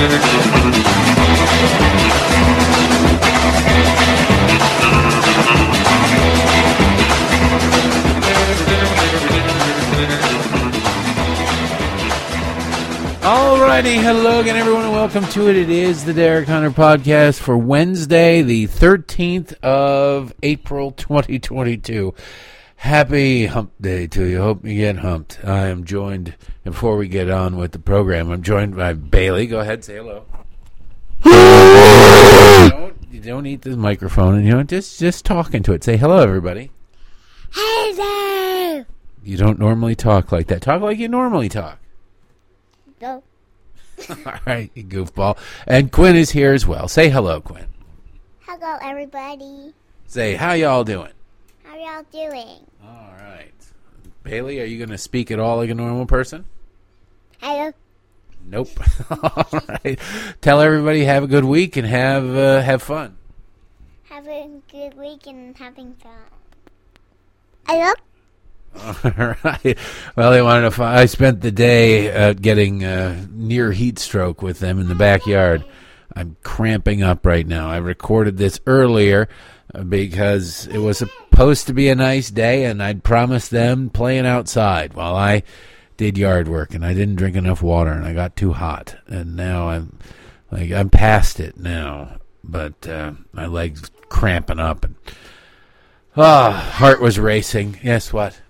Alrighty, hello again, everyone, and welcome to it. It is the Derek Hunter podcast for Wednesday, the 13th of April, 2022. Happy hump day to you. Hope you get humped. I am joined, before we get on with the program, I'm joined by Bailey. Go ahead, say hello. don't, you don't eat the microphone, and you know, just, just talking into it. Say hello, everybody. Hello. You don't normally talk like that. Talk like you normally talk. No. All right, you goofball. And Quinn is here as well. Say hello, Quinn. Hello, everybody. Say, how y'all doing? How y'all doing? All right. Bailey, are you going to speak at all like a normal person? Hello. Nope. all right. Tell everybody have a good week and have uh, have fun. Have a good week and having fun. Hello. All right. Well, they wanted to. Find, I spent the day uh, getting uh, near heat stroke with them in the backyard. I'm cramping up right now. I recorded this earlier uh, because it was supposed to be a nice day, and I'd promised them playing outside while I did yard work, and I didn't drink enough water, and I got too hot, and now I'm like I'm past it now, but uh, my legs cramping up, and ah, heart was racing. Yes, what?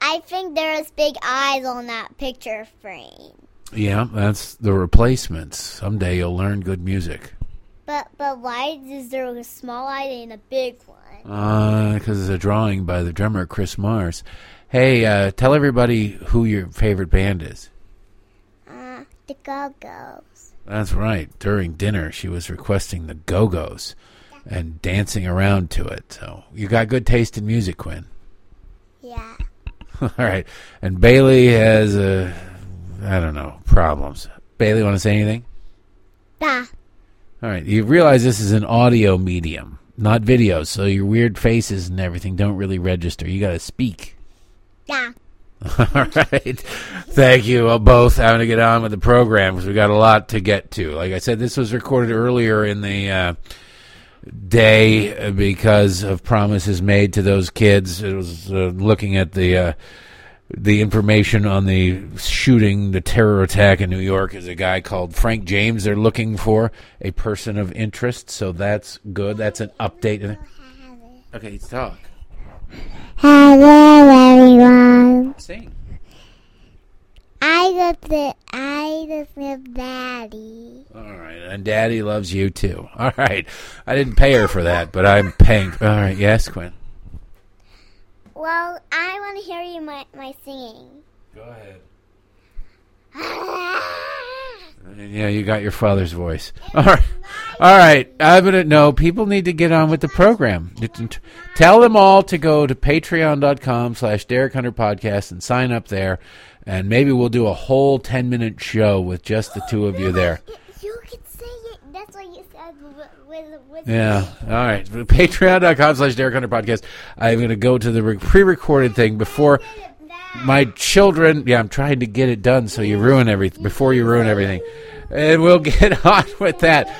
I think there's big eyes on that picture frame. Yeah, that's the replacements. Someday you'll learn good music. But but why is there a small eye and a big one? Uh, because it's a drawing by the drummer Chris Mars. Hey, uh, tell everybody who your favorite band is. Uh, the Go Go's. That's right. During dinner, she was requesting the Go Go's and dancing around to it. So you got good taste in music, Quinn. Yeah. All right. And Bailey has, uh, I don't know, problems. Bailey, want to say anything? Da. All right. You realize this is an audio medium, not video, so your weird faces and everything don't really register. You got to speak. Yeah. All right. Thank you uh, both. I'm going to get on with the program because we got a lot to get to. Like I said, this was recorded earlier in the uh, day uh, because of promises made to those kids. It was uh, looking at the uh, the information on the shooting, the terror attack in New York. Is a guy called Frank James. They're looking for a person of interest, so that's good. That's an update. Okay, talk. Hello, everyone. Sing. I love the I love Daddy. All right, and Daddy loves you too. All right, I didn't pay her for that, but I'm paying. All right, yes, Quinn. Well, I want to hear you my my singing. Go ahead. Yeah, you got your father's voice. All right, all right. I'm gonna no. People need to get on with the program. Tell them all to go to Patreon.com/slash Derek Hunter Podcast and sign up there, and maybe we'll do a whole ten minute show with just the two of you there. You can say it. That's what you said with, with, Yeah. All right. Patreon.com slash Derek Hunter Podcast. I'm going to go to the pre recorded thing before my children. Yeah, I'm trying to get it done so you ruin everything before you ruin everything. And we'll get on with that.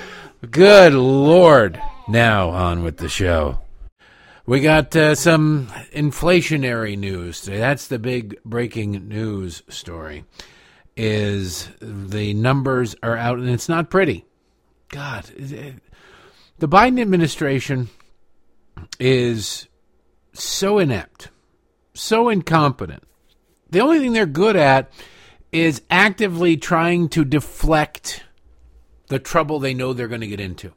Good Lord. Now on with the show. We got uh, some inflationary news. That's the big breaking news story. Is the numbers are out and it's not pretty. God, it- the Biden administration is so inept, so incompetent. The only thing they're good at is actively trying to deflect the trouble they know they're going to get into.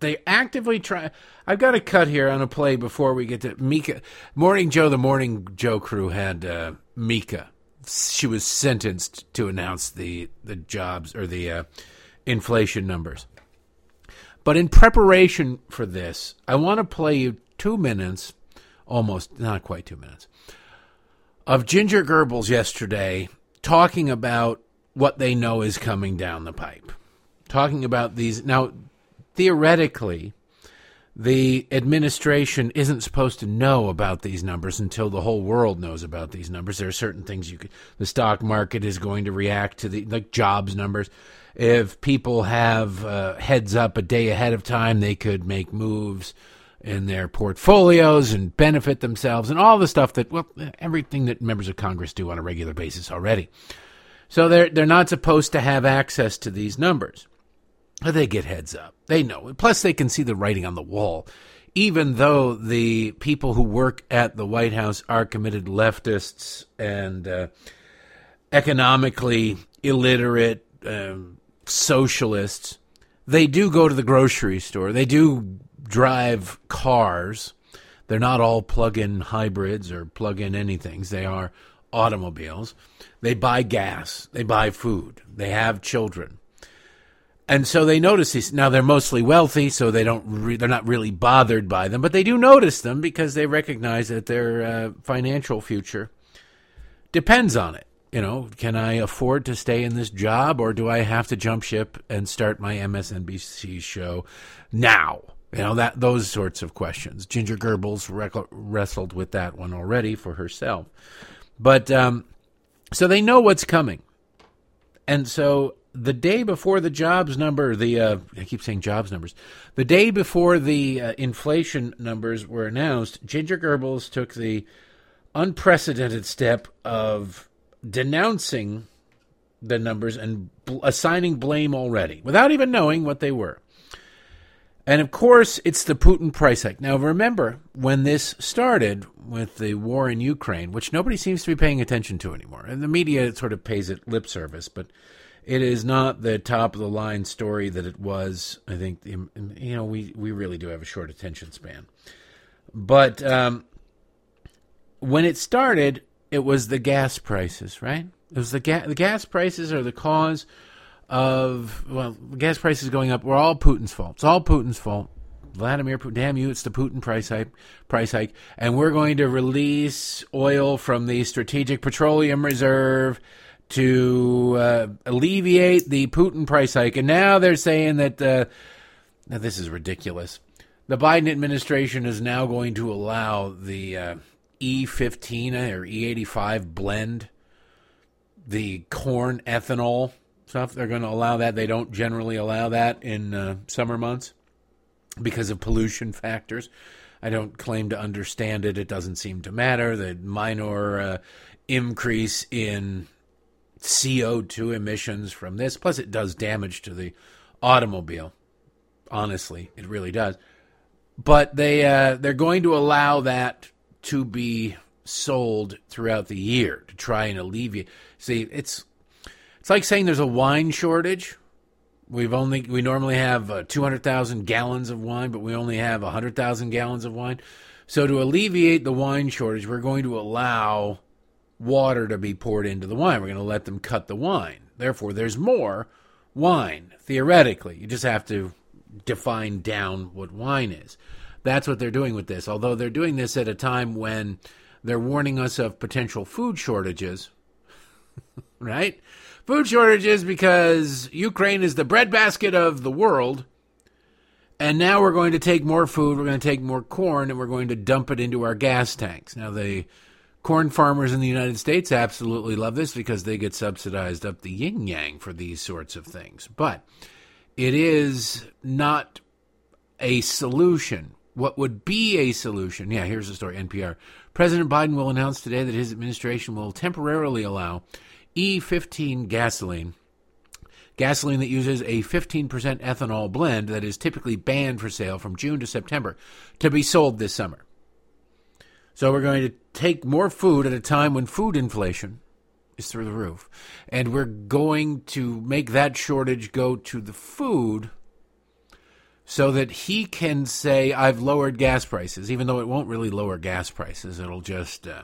They actively try. I've got a cut here on a play before we get to Mika. Morning Joe, the Morning Joe crew had uh, Mika. She was sentenced to announce the the jobs or the uh, inflation numbers. But in preparation for this, I want to play you two minutes, almost not quite two minutes, of Ginger Goebbels yesterday talking about what they know is coming down the pipe. Talking about these now, theoretically, the administration isn't supposed to know about these numbers until the whole world knows about these numbers. There are certain things you could, the stock market is going to react to the like jobs numbers. If people have uh, heads up a day ahead of time, they could make moves in their portfolios and benefit themselves and all the stuff that well everything that members of Congress do on a regular basis already. So they're they're not supposed to have access to these numbers. But they get heads up. They know. Plus, they can see the writing on the wall. Even though the people who work at the White House are committed leftists and uh, economically illiterate um, socialists, they do go to the grocery store. They do drive cars. They're not all plug in hybrids or plug in anythings. They are automobiles. They buy gas. They buy food. They have children and so they notice these. Now they're mostly wealthy, so they don't. Re- they're not really bothered by them, but they do notice them because they recognize that their uh, financial future depends on it. You know, can I afford to stay in this job, or do I have to jump ship and start my MSNBC show now? You know that those sorts of questions. Ginger Goebbels rec- wrestled with that one already for herself, but um, so they know what's coming, and so the day before the jobs number, the uh, I keep saying jobs numbers, the day before the uh, inflation numbers were announced, Ginger Goebbels took the unprecedented step of denouncing the numbers and bl- assigning blame already, without even knowing what they were. And of course, it's the Putin price hike. Now, remember when this started with the war in Ukraine, which nobody seems to be paying attention to anymore, and the media sort of pays it lip service, but it is not the top of the line story that it was. I think you know we we really do have a short attention span, but um, when it started, it was the gas prices, right? It was the gas. The gas prices are the cause of well, gas prices going up. We're all Putin's fault. It's all Putin's fault. Vladimir Putin, damn you, it's the Putin price hike, price hike, and we're going to release oil from the Strategic Petroleum Reserve to uh, alleviate the Putin price hike. And now they're saying that uh, now this is ridiculous. The Biden administration is now going to allow the uh, E15 or E85 blend, the corn ethanol stuff. They're going to allow that. They don't generally allow that in uh, summer months because of pollution factors. I don't claim to understand it. It doesn't seem to matter. The minor uh, increase in CO2 emissions from this. Plus, it does damage to the automobile. Honestly, it really does. But they uh, they're going to allow that to be sold throughout the year to try and alleviate. See, it's it's like saying there's a wine shortage. We've only we normally have uh, 200,000 gallons of wine, but we only have 100,000 gallons of wine. So to alleviate the wine shortage, we're going to allow water to be poured into the wine. We're going to let them cut the wine. Therefore, there's more wine, theoretically. You just have to define down what wine is. That's what they're doing with this. Although they're doing this at a time when they're warning us of potential food shortages, right? Food shortages because Ukraine is the breadbasket of the world. And now we're going to take more food, we're going to take more corn, and we're going to dump it into our gas tanks. Now, the Corn farmers in the United States absolutely love this because they get subsidized up the yin yang for these sorts of things. But it is not a solution. What would be a solution? Yeah, here's the story NPR. President Biden will announce today that his administration will temporarily allow E15 gasoline, gasoline that uses a 15% ethanol blend that is typically banned for sale from June to September, to be sold this summer. So we're going to take more food at a time when food inflation is through the roof. And we're going to make that shortage go to the food so that he can say, I've lowered gas prices, even though it won't really lower gas prices. It'll just uh,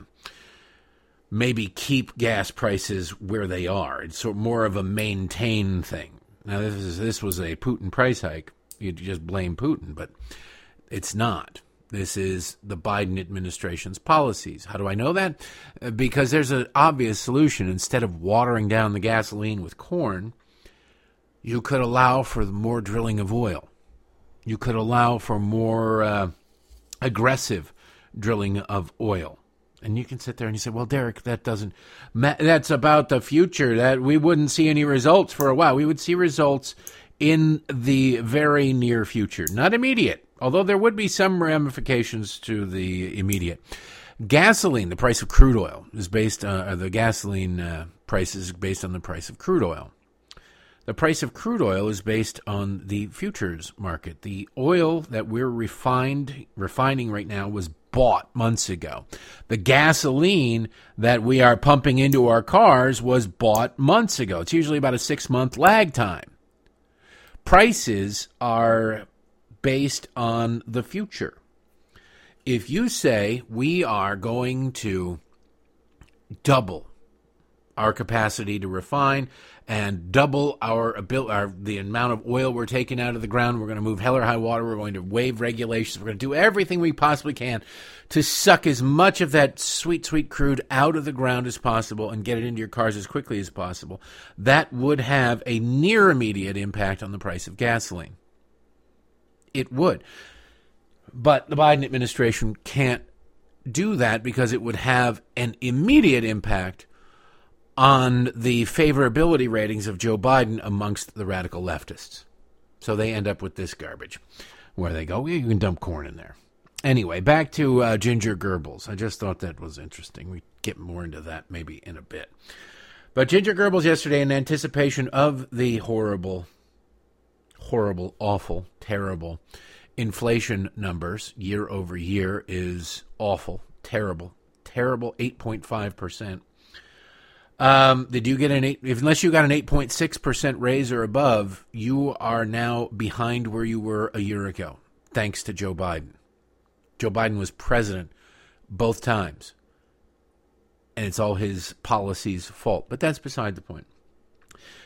maybe keep gas prices where they are. It's sort of more of a maintain thing. Now, this, is, this was a Putin price hike. You'd just blame Putin, but it's not. This is the Biden administration's policies. How do I know that? Uh, because there's an obvious solution. Instead of watering down the gasoline with corn, you could allow for more drilling of oil. You could allow for more uh, aggressive drilling of oil. And you can sit there and you say, "Well, Derek, that doesn't. Ma- that's about the future. That we wouldn't see any results for a while. We would see results in the very near future, not immediate. Although there would be some ramifications to the immediate. Gasoline, the price of crude oil, is based. Uh, the gasoline uh, price is based on the price of crude oil. The price of crude oil is based on the futures market. The oil that we're refined refining right now was bought months ago. The gasoline that we are pumping into our cars was bought months ago. It's usually about a 6-month lag time. Prices are based on the future. If you say we are going to double our capacity to refine and double our ability, our, the amount of oil we're taking out of the ground. We're going to move hell or high water. We're going to waive regulations. We're going to do everything we possibly can to suck as much of that sweet, sweet crude out of the ground as possible and get it into your cars as quickly as possible. That would have a near immediate impact on the price of gasoline. It would. But the Biden administration can't do that because it would have an immediate impact on the favorability ratings of Joe Biden amongst the radical leftists. So they end up with this garbage where they go, you can dump corn in there. Anyway, back to uh, Ginger Goebbels. I just thought that was interesting. We get more into that maybe in a bit. But Ginger Goebbels yesterday, in anticipation of the horrible, horrible, awful, terrible inflation numbers year over year, is awful, terrible, terrible 8.5%. Um, did you get an eight? Unless you got an eight point six percent raise or above, you are now behind where you were a year ago, thanks to Joe Biden. Joe Biden was president both times, and it's all his policies' fault. But that's beside the point.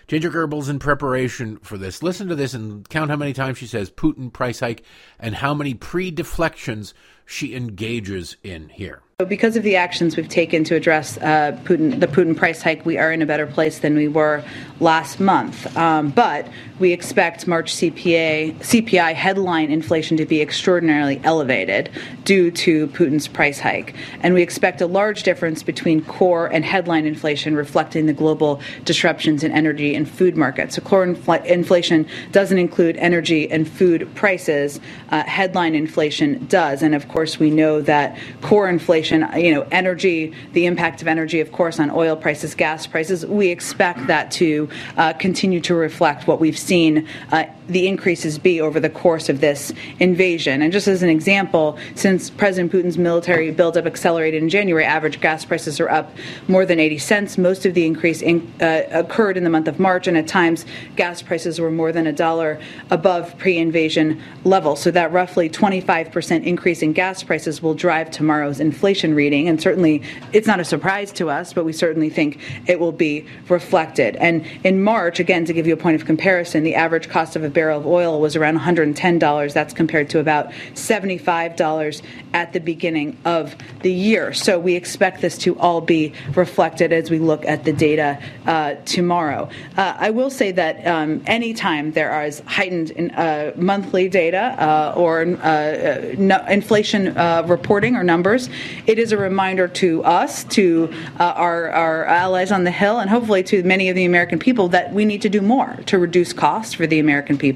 Ginger Goebbels in preparation for this. Listen to this and count how many times she says Putin price hike and how many pre deflections she engages in here. Because of the actions we've taken to address uh, Putin, the Putin price hike, we are in a better place than we were last month. Um, but we expect March CPA, CPI headline inflation to be extraordinarily elevated due to Putin's price hike. And we expect a large difference between core and headline inflation, reflecting the global disruptions in energy and food markets. So core infl- inflation doesn't include energy and food prices. Uh, headline inflation does. And of course, we know that core inflation inflation, you know, energy, the impact of energy, of course, on oil prices, gas prices. We expect that to uh, continue to reflect what we've seen uh, the increases be over the course of this invasion. And just as an example, since President Putin's military buildup accelerated in January, average gas prices are up more than 80 cents. Most of the increase in, uh, occurred in the month of March, and at times gas prices were more than a dollar above pre invasion levels. So that roughly 25% increase in gas prices will drive tomorrow's inflation reading, and certainly it's not a surprise to us, but we certainly think it will be reflected. And in March, again, to give you a point of comparison, the average cost of a barrel of oil was around $110. That's compared to about $75 at the beginning of the year. So we expect this to all be reflected as we look at the data uh, tomorrow. Uh, I will say that um, anytime there is heightened in, uh, monthly data uh, or uh, uh, no, inflation reporting or numbers, it is a reminder to us, to our, our allies on the Hill, and hopefully to many of the American people that we need to do more to reduce costs for the American people.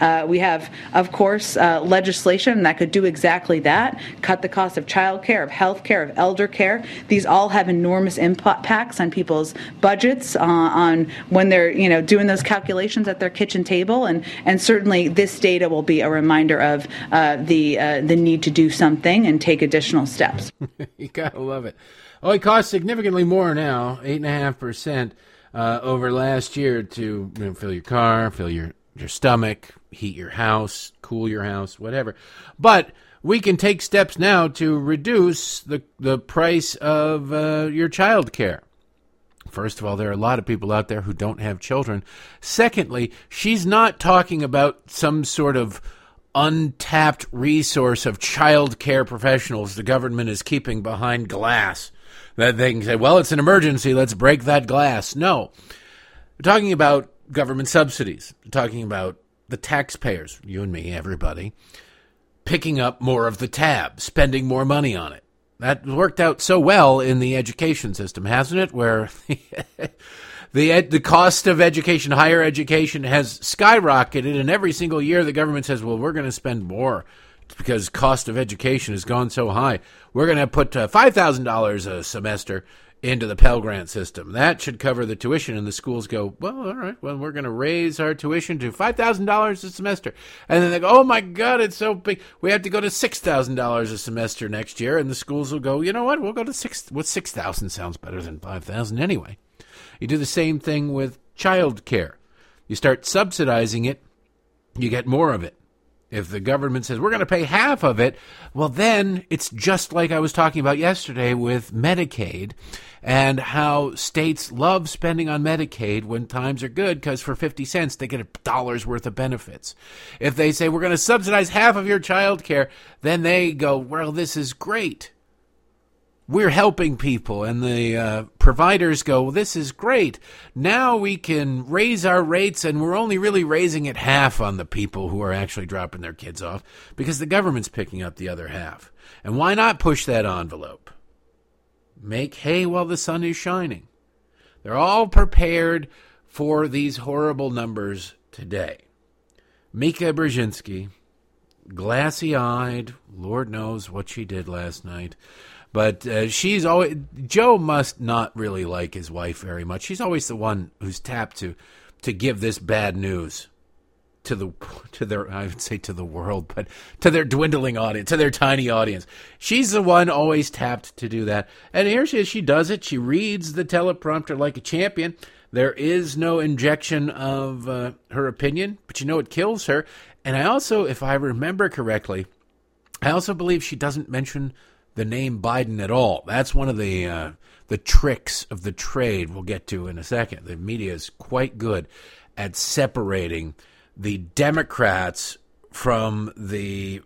Uh, we have, of course, uh, legislation that could do exactly that cut the cost of child care, of health care, of elder care. These all have enormous impacts on people's budgets, uh, on when they're you know doing those calculations at their kitchen table, and, and certainly this data will be a reminder of uh, the, uh, the need to do something and take additional steps. you gotta love it. Oh, it costs significantly more now, eight and a half percent uh, over last year to you know, fill your car, fill your your stomach, heat your house, cool your house, whatever. But we can take steps now to reduce the the price of uh, your child care. First of all, there are a lot of people out there who don't have children. Secondly, she's not talking about some sort of untapped resource of child care professionals the government is keeping behind glass. That they can say, well, it's an emergency, let's break that glass. No. We're talking about government subsidies. Talking about the taxpayers, you and me, everybody, picking up more of the tab, spending more money on it. That worked out so well in the education system, hasn't it? Where the ed- the cost of education, higher education, has skyrocketed, and every single year the government says, "Well, we're going to spend more." Because cost of education has gone so high, we're going to put uh, five thousand dollars a semester into the Pell Grant system. That should cover the tuition. And the schools go, well, all right, well, we're going to raise our tuition to $5,000 a semester. And then they go, oh my God, it's so big. We have to go to $6,000 a semester next year. And the schools will go, you know what? We'll go to six. What 6,000 sounds better than 5,000 anyway. You do the same thing with child care. You start subsidizing it, you get more of it. If the government says we're going to pay half of it, well, then it's just like I was talking about yesterday with Medicaid and how states love spending on Medicaid when times are good because for 50 cents they get a dollar's worth of benefits. If they say we're going to subsidize half of your child care, then they go, well, this is great we're helping people and the uh, providers go well, this is great. Now we can raise our rates and we're only really raising it half on the people who are actually dropping their kids off because the government's picking up the other half. And why not push that envelope? Make hay while the sun is shining. They're all prepared for these horrible numbers today. Mika brzezinski glassy-eyed lord knows what she did last night but uh, she's always Joe must not really like his wife very much. She's always the one who's tapped to to give this bad news to the to their I would say to the world, but to their dwindling audience, to their tiny audience. She's the one always tapped to do that. And here she is, she does it. She reads the teleprompter like a champion. There is no injection of uh, her opinion, but you know it kills her. And I also, if I remember correctly, I also believe she doesn't mention the name Biden at all. That's one of the uh, the tricks of the trade we'll get to in a second. The media is quite good at separating the Democrats from the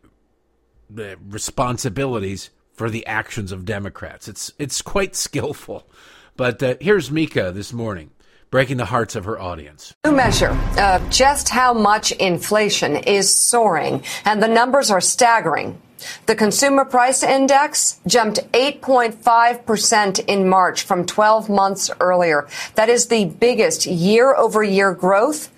the responsibilities for the actions of Democrats. It's it's quite skillful. But uh, here's Mika this morning breaking the hearts of her audience. New measure of just how much inflation is soaring, and the numbers are staggering. The consumer price index jumped 8.5% in March from 12 months earlier. That is the biggest year over year growth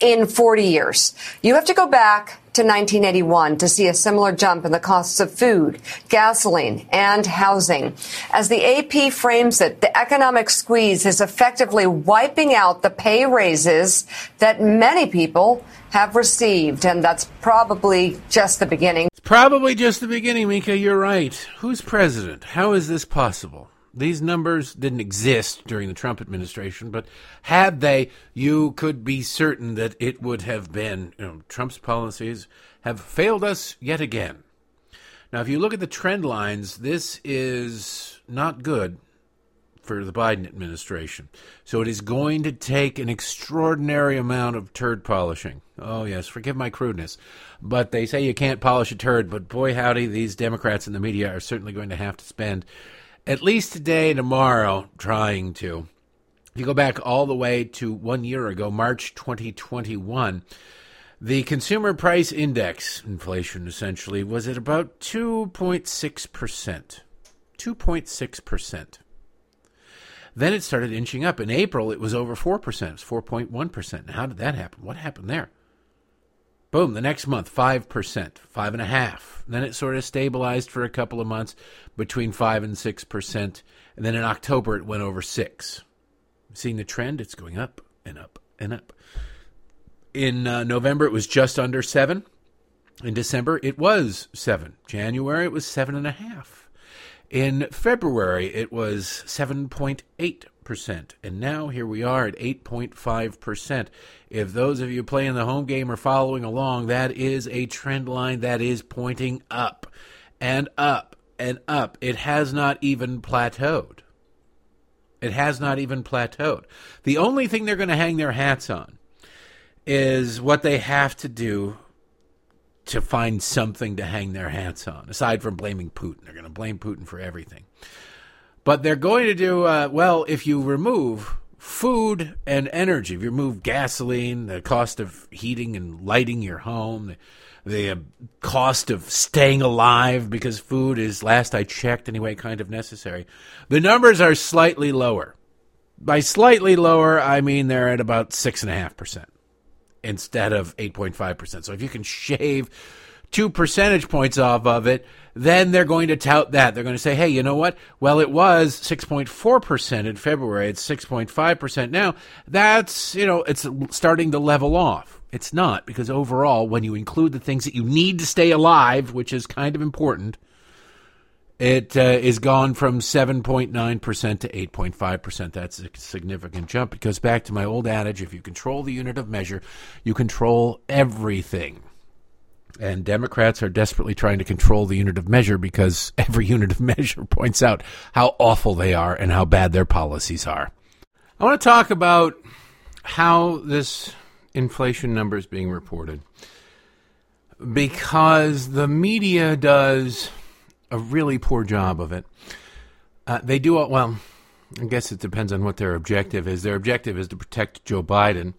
in 40 years. You have to go back to 1981 to see a similar jump in the costs of food, gasoline, and housing. As the AP frames it, the economic squeeze is effectively wiping out the pay raises that many people have received, and that's probably just the beginning. Probably just the beginning, Mika. You're right. Who's president? How is this possible? These numbers didn't exist during the Trump administration, but had they, you could be certain that it would have been. You know, Trump's policies have failed us yet again. Now, if you look at the trend lines, this is not good for the Biden administration. So it is going to take an extraordinary amount of turd polishing. Oh, yes, forgive my crudeness. But they say you can't polish a turd, but boy, howdy, these Democrats in the media are certainly going to have to spend at least today and tomorrow trying to. If you go back all the way to one year ago, March 2021, the consumer price index, inflation essentially, was at about 2.6%. 2.6%. Then it started inching up. In April, it was over 4%. It was 4.1%. How did that happen? What happened there? Boom, the next month, 5%, 5.5. Then it sort of stabilized for a couple of months between 5 and 6%. And then in October, it went over 6 Seeing the trend, it's going up and up and up. In uh, November, it was just under 7 In December, it was 7 January, it was 7.5 In February, it was 7.8 percent and now here we are at 8.5%. If those of you playing the home game are following along, that is a trend line that is pointing up and up and up. It has not even plateaued. It has not even plateaued. The only thing they're going to hang their hats on is what they have to do to find something to hang their hats on, aside from blaming Putin. They're going to blame Putin for everything. But they're going to do uh, well if you remove food and energy. If you remove gasoline, the cost of heating and lighting your home, the uh, cost of staying alive because food is, last I checked anyway, kind of necessary. The numbers are slightly lower. By slightly lower, I mean they're at about 6.5% instead of 8.5%. So if you can shave two percentage points off of it, then they're going to tout that. They're going to say, hey, you know what? Well, it was 6.4% in February. It's 6.5% now. That's, you know, it's starting to level off. It's not, because overall, when you include the things that you need to stay alive, which is kind of important, it uh, is gone from 7.9% to 8.5%. That's a significant jump. It goes back to my old adage if you control the unit of measure, you control everything. And Democrats are desperately trying to control the unit of measure because every unit of measure points out how awful they are and how bad their policies are. I want to talk about how this inflation number is being reported because the media does a really poor job of it. Uh, they do, well, I guess it depends on what their objective is. Their objective is to protect Joe Biden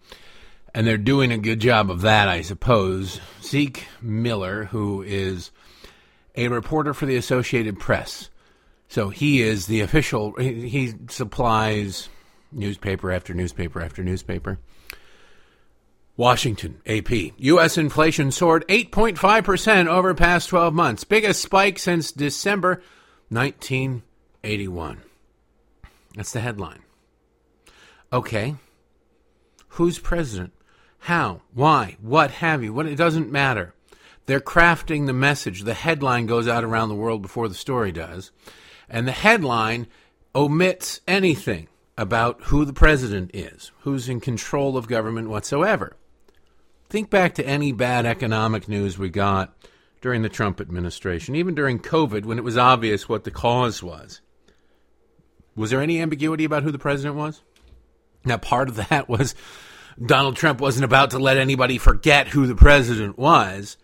and they're doing a good job of that, I suppose. Zeke Miller, who is a reporter for the Associated Press, so he is the official. He, he supplies newspaper after newspaper after newspaper. Washington, AP. U.S. inflation soared 8.5% over past 12 months. Biggest spike since December 1981. That's the headline. Okay. Who's president? How? Why? What have you? What? It doesn't matter. They're crafting the message. The headline goes out around the world before the story does. And the headline omits anything about who the president is, who's in control of government whatsoever. Think back to any bad economic news we got during the Trump administration, even during COVID when it was obvious what the cause was. Was there any ambiguity about who the president was? Now, part of that was Donald Trump wasn't about to let anybody forget who the president was.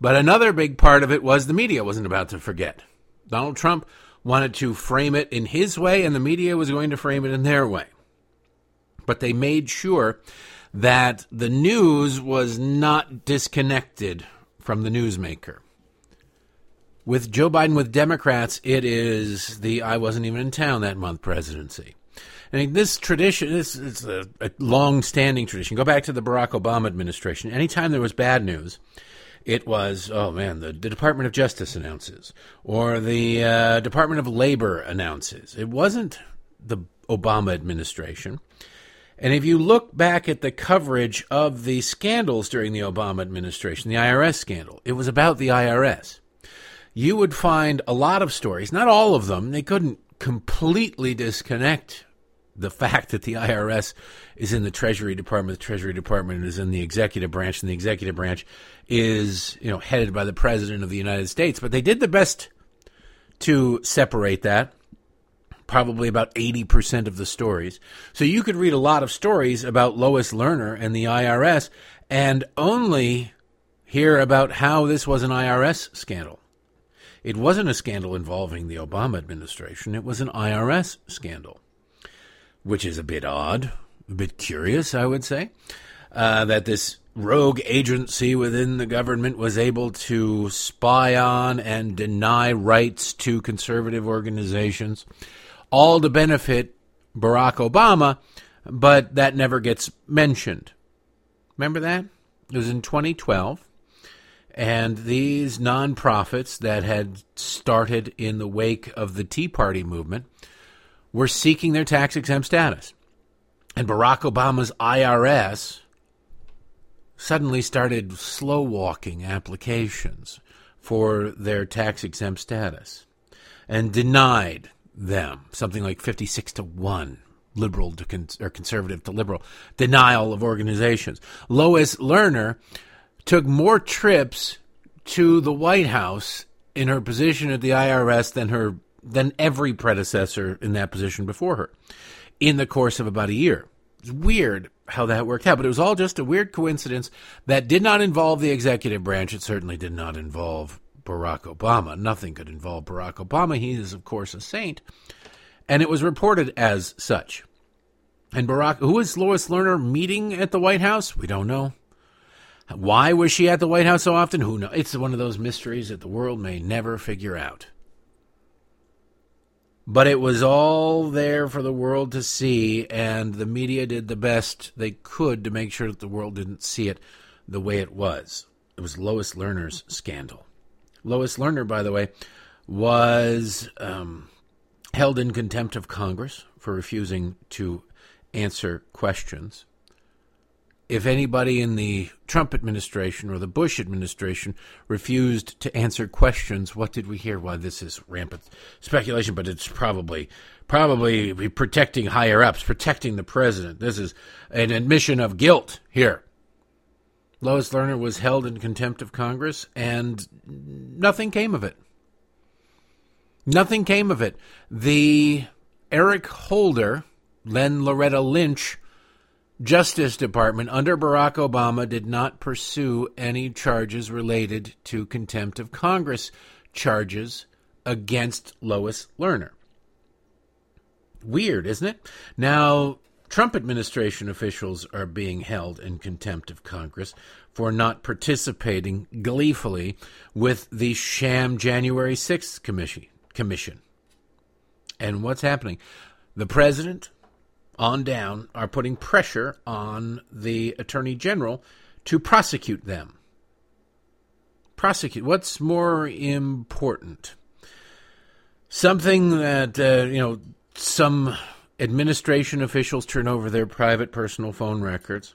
But another big part of it was the media wasn't about to forget. Donald Trump wanted to frame it in his way, and the media was going to frame it in their way. But they made sure that the news was not disconnected from the newsmaker. With Joe Biden with Democrats, it is the I wasn't even in town that month presidency. I mean, this tradition, this is a, a long standing tradition. Go back to the Barack Obama administration. Anytime there was bad news, it was, oh man, the, the Department of Justice announces, or the uh, Department of Labor announces. It wasn't the Obama administration. And if you look back at the coverage of the scandals during the Obama administration, the IRS scandal, it was about the IRS. You would find a lot of stories, not all of them, they couldn't completely disconnect the fact that the IRS is in the Treasury Department, the Treasury Department is in the executive branch, and the executive branch is, you know, headed by the President of the United States. But they did the best to separate that. Probably about 80% of the stories. So you could read a lot of stories about Lois Lerner and the IRS and only hear about how this was an IRS scandal. It wasn't a scandal involving the Obama administration, it was an IRS scandal which is a bit odd, a bit curious, I would say, uh, that this rogue agency within the government was able to spy on and deny rights to conservative organizations, all to benefit Barack Obama, but that never gets mentioned. Remember that? It was in 2012. And these nonprofits that had started in the wake of the Tea Party movement were seeking their tax exempt status. And Barack Obama's IRS suddenly started slow walking applications for their tax exempt status and denied them something like 56 to 1 liberal to con- or conservative to liberal denial of organizations lois lerner took more trips to the white house in her position at the irs than her than every predecessor in that position before her in the course of about a year. It's weird how that worked out, but it was all just a weird coincidence that did not involve the executive branch. It certainly did not involve Barack Obama. Nothing could involve Barack Obama. He is, of course, a saint, and it was reported as such. And Barack, who is Lois Lerner meeting at the White House? We don't know. Why was she at the White House so often? Who knows? It's one of those mysteries that the world may never figure out. But it was all there for the world to see, and the media did the best they could to make sure that the world didn't see it the way it was. It was Lois Lerner's scandal. Lois Lerner, by the way, was um, held in contempt of Congress for refusing to answer questions. If anybody in the Trump administration or the Bush administration refused to answer questions, what did we hear? Why this is rampant speculation, but it's probably probably protecting higher ups, protecting the president. This is an admission of guilt here. Lois Lerner was held in contempt of Congress, and nothing came of it. Nothing came of it. The Eric Holder, then Loretta Lynch Justice Department under Barack Obama did not pursue any charges related to contempt of Congress charges against Lois Lerner. Weird, isn't it? Now, Trump administration officials are being held in contempt of Congress for not participating gleefully with the sham January 6th commission. And what's happening? The president, on down are putting pressure on the Attorney General to prosecute them. Prosecute. What's more important? Something that, uh, you know, some administration officials turn over their private personal phone records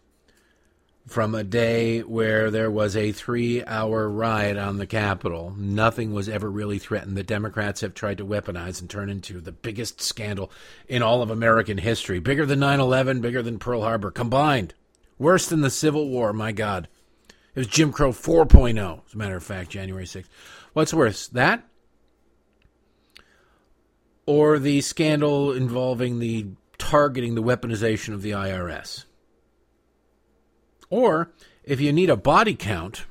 from a day where there was a three hour riot on the Capitol. Nothing was ever really threatened. The Democrats have tried to weaponize and turn into the biggest scandal in all of American history. Bigger than 9 11, bigger than Pearl Harbor combined. Worse than the Civil War, my God. It was Jim Crow 4.0, as a matter of fact, January 6th. What's worse, that? Or the scandal involving the targeting the weaponization of the IRS? Or if you need a body count,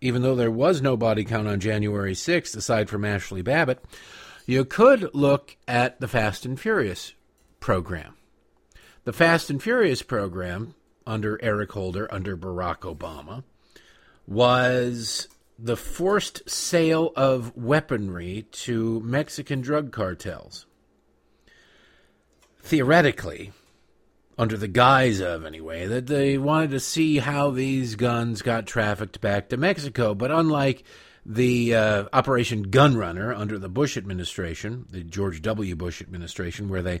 even though there was no body count on January 6th, aside from Ashley Babbitt, you could look at the Fast and Furious program. The Fast and Furious program, under Eric Holder, under Barack Obama, was the forced sale of weaponry to Mexican drug cartels. Theoretically, under the guise of, anyway, that they wanted to see how these guns got trafficked back to Mexico. But unlike the uh, Operation Gunrunner under the Bush administration, the George W. Bush administration, where they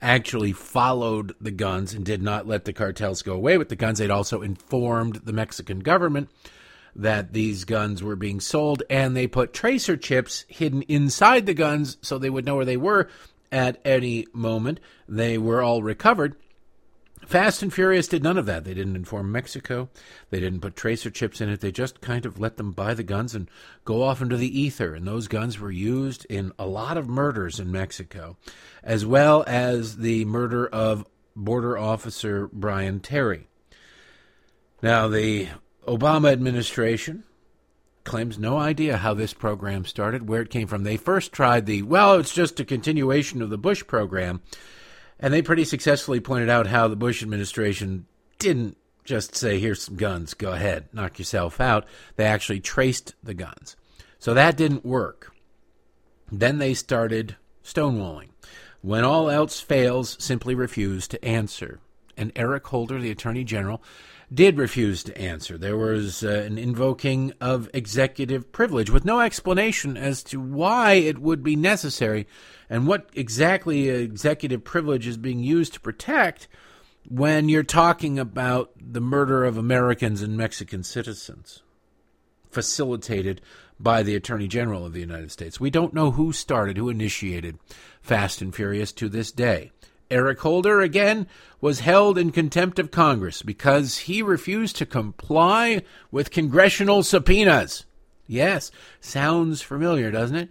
actually followed the guns and did not let the cartels go away with the guns, they'd also informed the Mexican government that these guns were being sold, and they put tracer chips hidden inside the guns so they would know where they were at any moment. They were all recovered Fast and Furious did none of that. They didn't inform Mexico. They didn't put tracer chips in it. They just kind of let them buy the guns and go off into the ether. And those guns were used in a lot of murders in Mexico, as well as the murder of border officer Brian Terry. Now, the Obama administration claims no idea how this program started, where it came from. They first tried the, well, it's just a continuation of the Bush program and they pretty successfully pointed out how the Bush administration didn't just say, here's some guns, go ahead, knock yourself out. They actually traced the guns. So that didn't work. Then they started stonewalling. When all else fails, simply refuse to answer. And Eric Holder, the Attorney General, did refuse to answer. There was uh, an invoking of executive privilege with no explanation as to why it would be necessary and what exactly executive privilege is being used to protect when you're talking about the murder of Americans and Mexican citizens facilitated by the Attorney General of the United States. We don't know who started, who initiated Fast and Furious to this day. Eric Holder, again, was held in contempt of Congress because he refused to comply with congressional subpoenas. Yes, sounds familiar, doesn't it?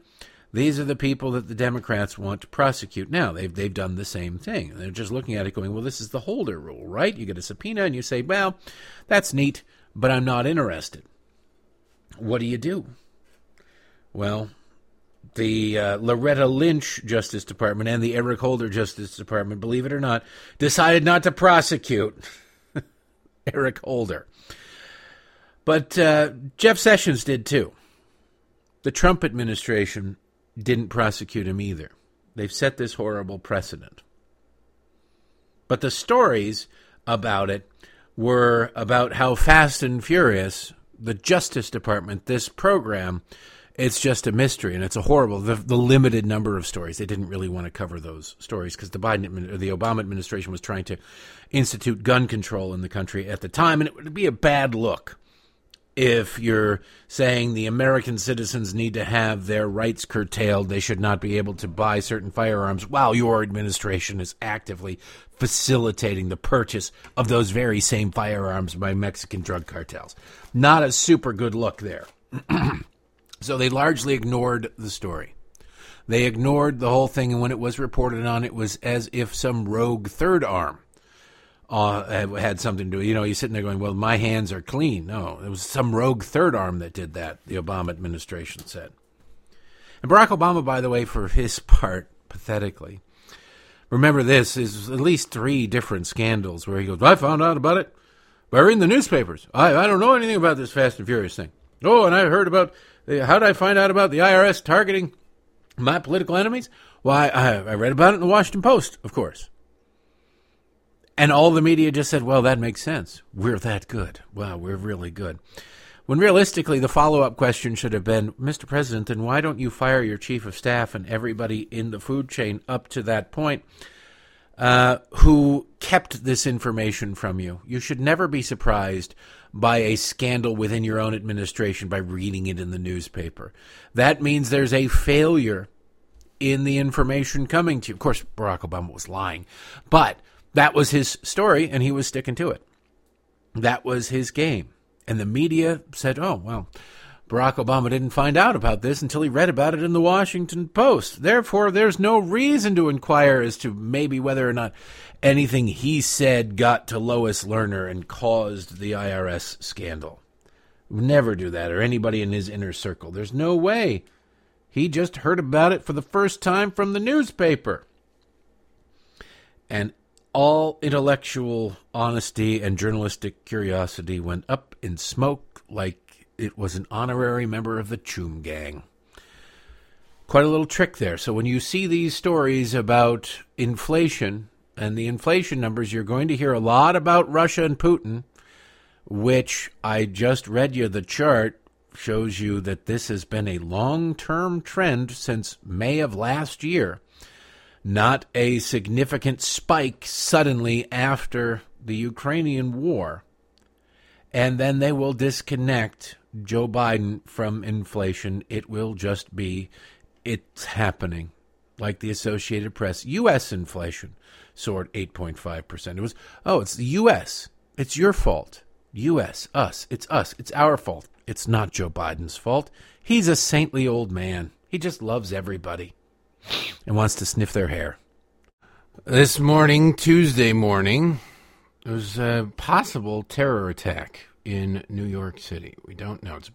These are the people that the Democrats want to prosecute. Now, they've, they've done the same thing. They're just looking at it going, well, this is the Holder rule, right? You get a subpoena and you say, well, that's neat, but I'm not interested. What do you do? Well, the uh, Loretta Lynch Justice Department and the Eric Holder Justice Department, believe it or not, decided not to prosecute Eric Holder. But uh, Jeff Sessions did too. The Trump administration didn't prosecute him either. They've set this horrible precedent. But the stories about it were about how fast and furious the Justice Department, this program, it's just a mystery and it's a horrible the, the limited number of stories. They didn't really want to cover those stories because the biden or the obama administration was trying to institute gun control in the country at the time and it would be a bad look if you're saying the american citizens need to have their rights curtailed. They should not be able to buy certain firearms while your administration is actively facilitating the purchase of those very same firearms by mexican drug cartels. Not a super good look there So they largely ignored the story. They ignored the whole thing, and when it was reported on, it was as if some rogue third arm uh, had something to do. You know, you're sitting there going, "Well, my hands are clean." No, it was some rogue third arm that did that. The Obama administration said. And Barack Obama, by the way, for his part, pathetically, remember this is at least three different scandals where he goes, "I found out about it. By reading the newspapers. I I don't know anything about this Fast and Furious thing. Oh, and I heard about how did I find out about the IRS targeting my political enemies? Why, I, I read about it in the Washington Post, of course. And all the media just said, well, that makes sense. We're that good. Wow, we're really good. When realistically, the follow up question should have been Mr. President, then why don't you fire your chief of staff and everybody in the food chain up to that point uh, who kept this information from you? You should never be surprised by a scandal within your own administration by reading it in the newspaper. That means there's a failure in the information coming to you. Of course, Barack Obama was lying, but that was his story and he was sticking to it. That was his game. And the media said, oh, well, Barack Obama didn't find out about this until he read about it in the Washington Post. Therefore, there's no reason to inquire as to maybe whether or not anything he said got to Lois Lerner and caused the IRS scandal. never do that, or anybody in his inner circle. There's no way. He just heard about it for the first time from the newspaper. And all intellectual honesty and journalistic curiosity went up in smoke like it was an honorary member of the Choom Gang. Quite a little trick there. So when you see these stories about inflation and the inflation numbers, you're going to hear a lot about Russia and Putin, which I just read you the chart shows you that this has been a long term trend since May of last year, not a significant spike suddenly after the Ukrainian war. And then they will disconnect Joe Biden from inflation. It will just be, it's happening. Like the Associated Press, U.S. inflation soared 8.5%. It was, oh, it's the U.S. It's your fault. U.S., us. It's us. It's our fault. It's not Joe Biden's fault. He's a saintly old man. He just loves everybody and wants to sniff their hair. This morning, Tuesday morning, there was a possible terror attack in New York City. We don't know. It's,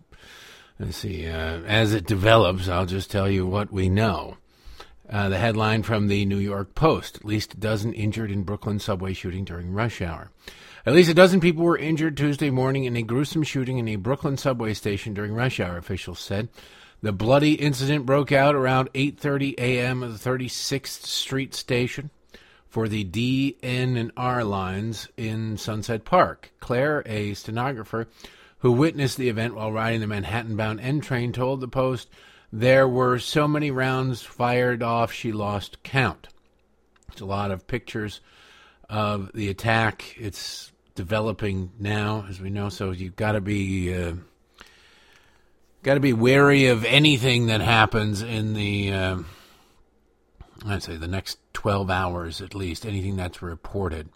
let's see. Uh, as it develops, I'll just tell you what we know. Uh, the headline from the New York Post: At least a dozen injured in Brooklyn subway shooting during rush hour. At least a dozen people were injured Tuesday morning in a gruesome shooting in a Brooklyn subway station during rush hour. Officials said. The bloody incident broke out around 8:30 a.m. at the 36th Street station for the D, N, and R lines in Sunset Park. Claire, a stenographer who witnessed the event while riding the Manhattan bound N train, told the Post there were so many rounds fired off she lost count. It's a lot of pictures of the attack. It's developing now, as we know, so you've got to be. Uh, Got to be wary of anything that happens in the uh, I'd say the next 12 hours at least, anything that's reported.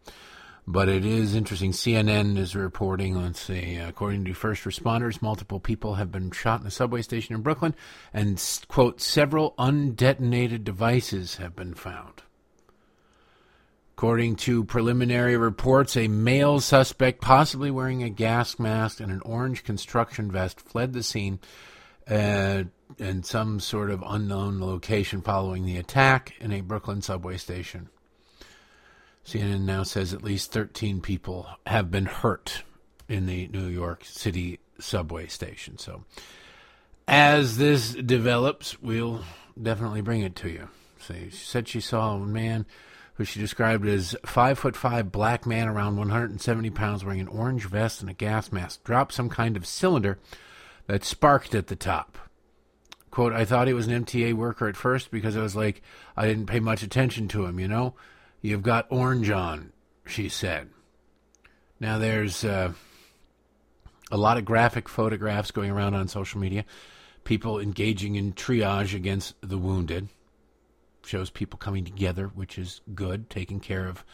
But it is interesting. CNN is reporting, let's see, according to first responders, multiple people have been shot in a subway station in Brooklyn, and, quote, several undetonated devices have been found. According to preliminary reports, a male suspect, possibly wearing a gas mask and an orange construction vest, fled the scene uh, and some sort of unknown location following the attack in a Brooklyn subway station. CNN now says at least 13 people have been hurt in the New York City subway station. So, as this develops, we'll definitely bring it to you. So she said she saw a man who she described as five foot five black man around 170 pounds wearing an orange vest and a gas mask drop some kind of cylinder that sparked at the top. Quote, I thought he was an MTA worker at first because I was like, I didn't pay much attention to him, you know? You've got orange on, she said. Now there's uh, a lot of graphic photographs going around on social media, people engaging in triage against the wounded shows people coming together, which is good, taking care of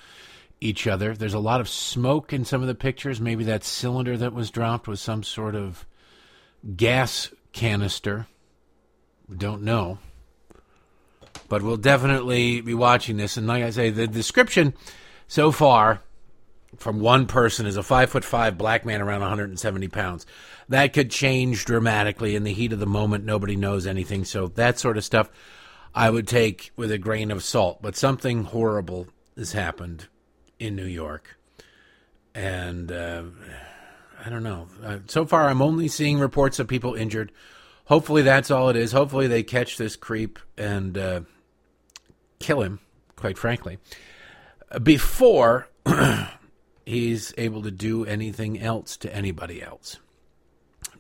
each other. There's a lot of smoke in some of the pictures. Maybe that cylinder that was dropped was some sort of gas canister. We don't know. But we'll definitely be watching this. And like I say, the description so far from one person is a five foot five black man around 170 pounds. That could change dramatically in the heat of the moment. Nobody knows anything. So that sort of stuff I would take with a grain of salt. But something horrible has happened in New York. And uh, I don't know. Uh, so far, I'm only seeing reports of people injured. Hopefully, that's all it is. Hopefully, they catch this creep and uh, kill him, quite frankly, before he's able to do anything else to anybody else.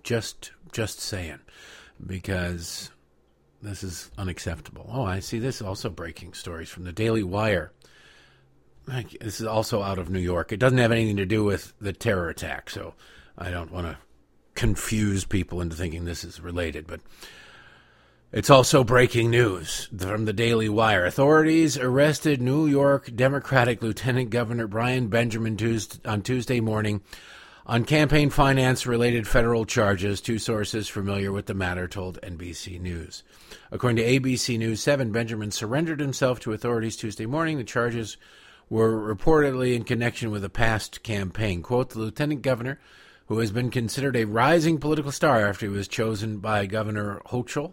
Just, just saying. Because this is unacceptable. Oh, I see this also breaking stories from the Daily Wire. This is also out of New York. It doesn't have anything to do with the terror attack, so I don't want to confuse people into thinking this is related, but it's also breaking news from the Daily Wire. Authorities arrested New York Democratic Lieutenant Governor Brian Benjamin on Tuesday morning on campaign finance related federal charges, two sources familiar with the matter told NBC News. According to ABC News 7, Benjamin surrendered himself to authorities Tuesday morning. The charges were reportedly in connection with a past campaign. Quote, the lieutenant governor, who has been considered a rising political star after he was chosen by Governor Hochul,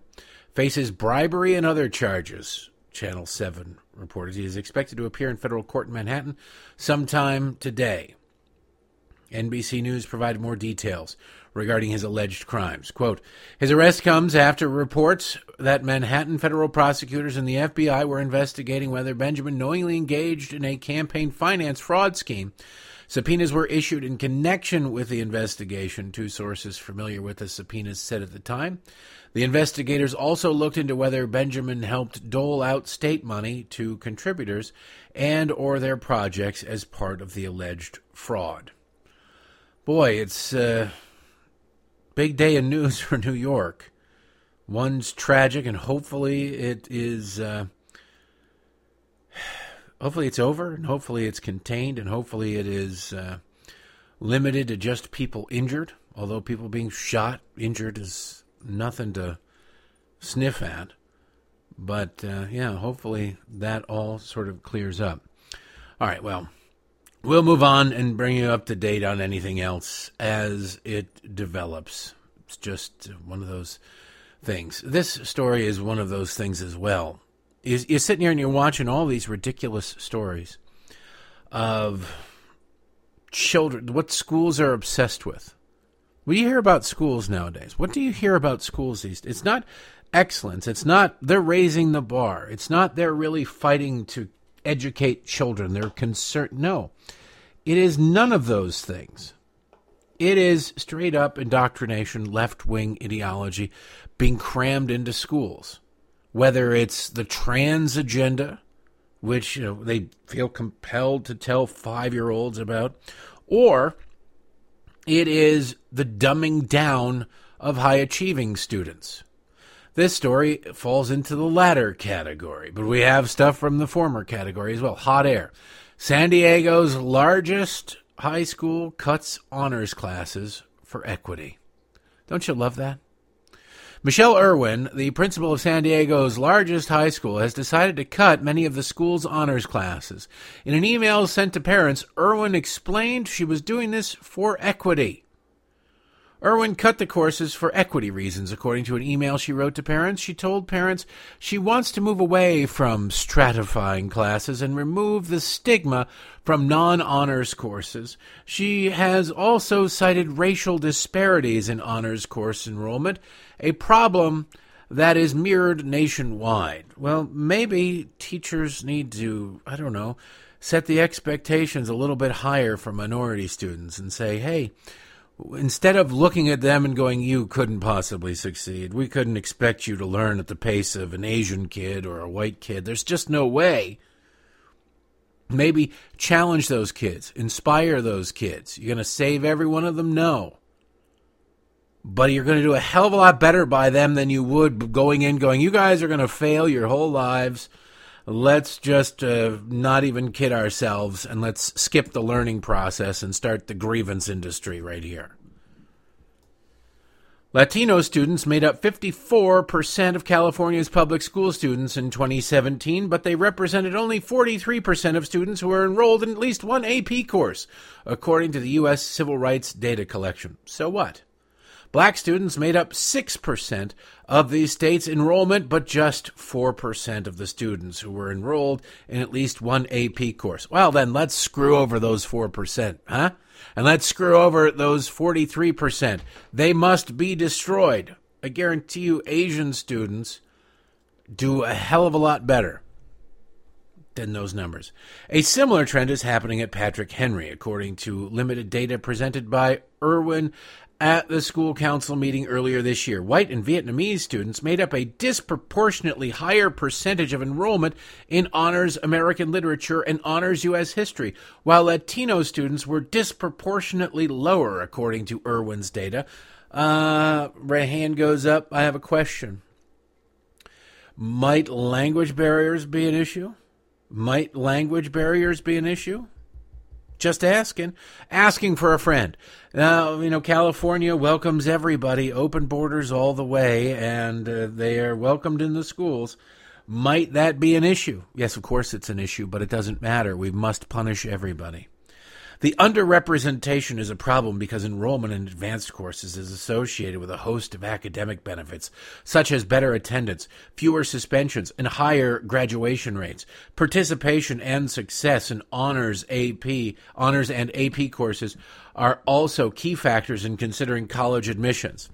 faces bribery and other charges. Channel 7 reported he is expected to appear in federal court in Manhattan sometime today. NBC News provided more details regarding his alleged crimes. Quote, his arrest comes after reports that Manhattan federal prosecutors and the FBI were investigating whether Benjamin knowingly engaged in a campaign finance fraud scheme. Subpoenas were issued in connection with the investigation, two sources familiar with the subpoenas said at the time. The investigators also looked into whether Benjamin helped dole out state money to contributors and or their projects as part of the alleged fraud boy, it's a big day in news for New York. One's tragic, and hopefully it is. Uh, hopefully it's over, and hopefully it's contained, and hopefully it is uh, limited to just people injured. Although people being shot, injured is nothing to sniff at. But uh, yeah, hopefully that all sort of clears up. All right, well. We'll move on and bring you up to date on anything else as it develops. It's just one of those things. This story is one of those things as well. You're sitting here and you're watching all these ridiculous stories of children, what schools are obsessed with. What do you hear about schools nowadays? What do you hear about schools these days? It's not excellence. It's not they're raising the bar. It's not they're really fighting to educate children. They're concerned. No, it is none of those things. It is straight up indoctrination, left wing ideology being crammed into schools. Whether it's the trans agenda, which you know they feel compelled to tell five year olds about, or it is the dumbing down of high achieving students. This story falls into the latter category, but we have stuff from the former category as well. Hot air. San Diego's largest high school cuts honors classes for equity. Don't you love that? Michelle Irwin, the principal of San Diego's largest high school, has decided to cut many of the school's honors classes. In an email sent to parents, Irwin explained she was doing this for equity. Irwin cut the courses for equity reasons, according to an email she wrote to parents. She told parents she wants to move away from stratifying classes and remove the stigma from non honors courses. She has also cited racial disparities in honors course enrollment, a problem that is mirrored nationwide. Well, maybe teachers need to, I don't know, set the expectations a little bit higher for minority students and say, hey, instead of looking at them and going, you couldn't possibly succeed, we couldn't expect you to learn at the pace of an Asian kid or a white kid, there's just no way. Maybe challenge those kids, inspire those kids. You're going to save every one of them? No. But you're going to do a hell of a lot better by them than you would going in, going, you guys are going to fail your whole lives. Let's just uh, not even kid ourselves and let's skip the learning process and start the grievance industry right here. Latino students made up 54% of California's public school students in 2017, but they represented only 43% of students who were enrolled in at least one AP course, according to the U.S. Civil Rights Data Collection. So what? Black students made up 6% of the state's enrollment, but just 4% of the students who were enrolled in at least one AP course. Well, then let's screw over those 4%, huh? And let's screw over those 43%. They must be destroyed. I guarantee you, Asian students do a hell of a lot better than those numbers. A similar trend is happening at Patrick Henry, according to limited data presented by Irwin at the school council meeting earlier this year. White and Vietnamese students made up a disproportionately higher percentage of enrollment in honors American literature and honors U.S. history, while Latino students were disproportionately lower, according to Irwin's data. Uh, hand goes up. I have a question. Might language barriers be an issue? Might language barriers be an issue? Just asking, asking for a friend. Now, you know, California welcomes everybody, open borders all the way, and uh, they are welcomed in the schools. Might that be an issue? Yes, of course it's an issue, but it doesn't matter. We must punish everybody. The underrepresentation is a problem because enrollment in advanced courses is associated with a host of academic benefits, such as better attendance, fewer suspensions, and higher graduation rates. Participation and success in honors AP, honors and AP courses are also key factors in considering college admissions.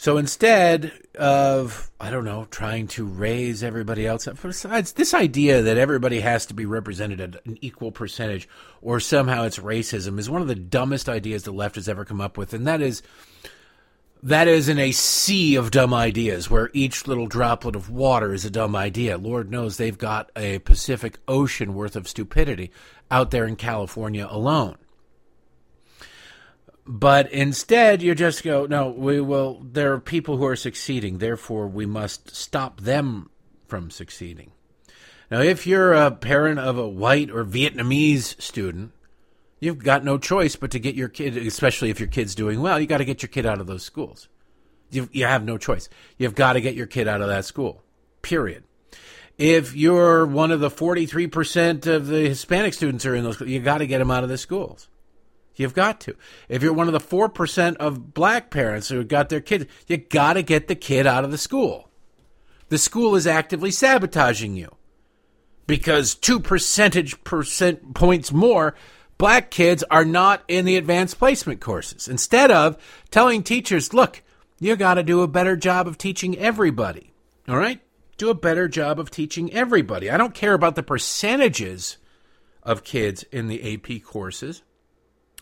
So instead of, I don't know, trying to raise everybody else up, besides this idea that everybody has to be represented at an equal percentage or somehow it's racism is one of the dumbest ideas the left has ever come up with. And that is, that is in a sea of dumb ideas where each little droplet of water is a dumb idea. Lord knows they've got a Pacific Ocean worth of stupidity out there in California alone. But instead, you just go, no, we will. There are people who are succeeding, therefore, we must stop them from succeeding. Now, if you're a parent of a white or Vietnamese student, you've got no choice but to get your kid, especially if your kid's doing well, you got to get your kid out of those schools. You, you have no choice. You've got to get your kid out of that school, period. If you're one of the 43% of the Hispanic students who are in those, you got to get them out of the schools. You've got to. If you're one of the 4% of black parents who got their kids, you got to get the kid out of the school. The school is actively sabotaging you because two percentage percent points more black kids are not in the advanced placement courses. Instead of telling teachers, look, you got to do a better job of teaching everybody. All right? Do a better job of teaching everybody. I don't care about the percentages of kids in the AP courses.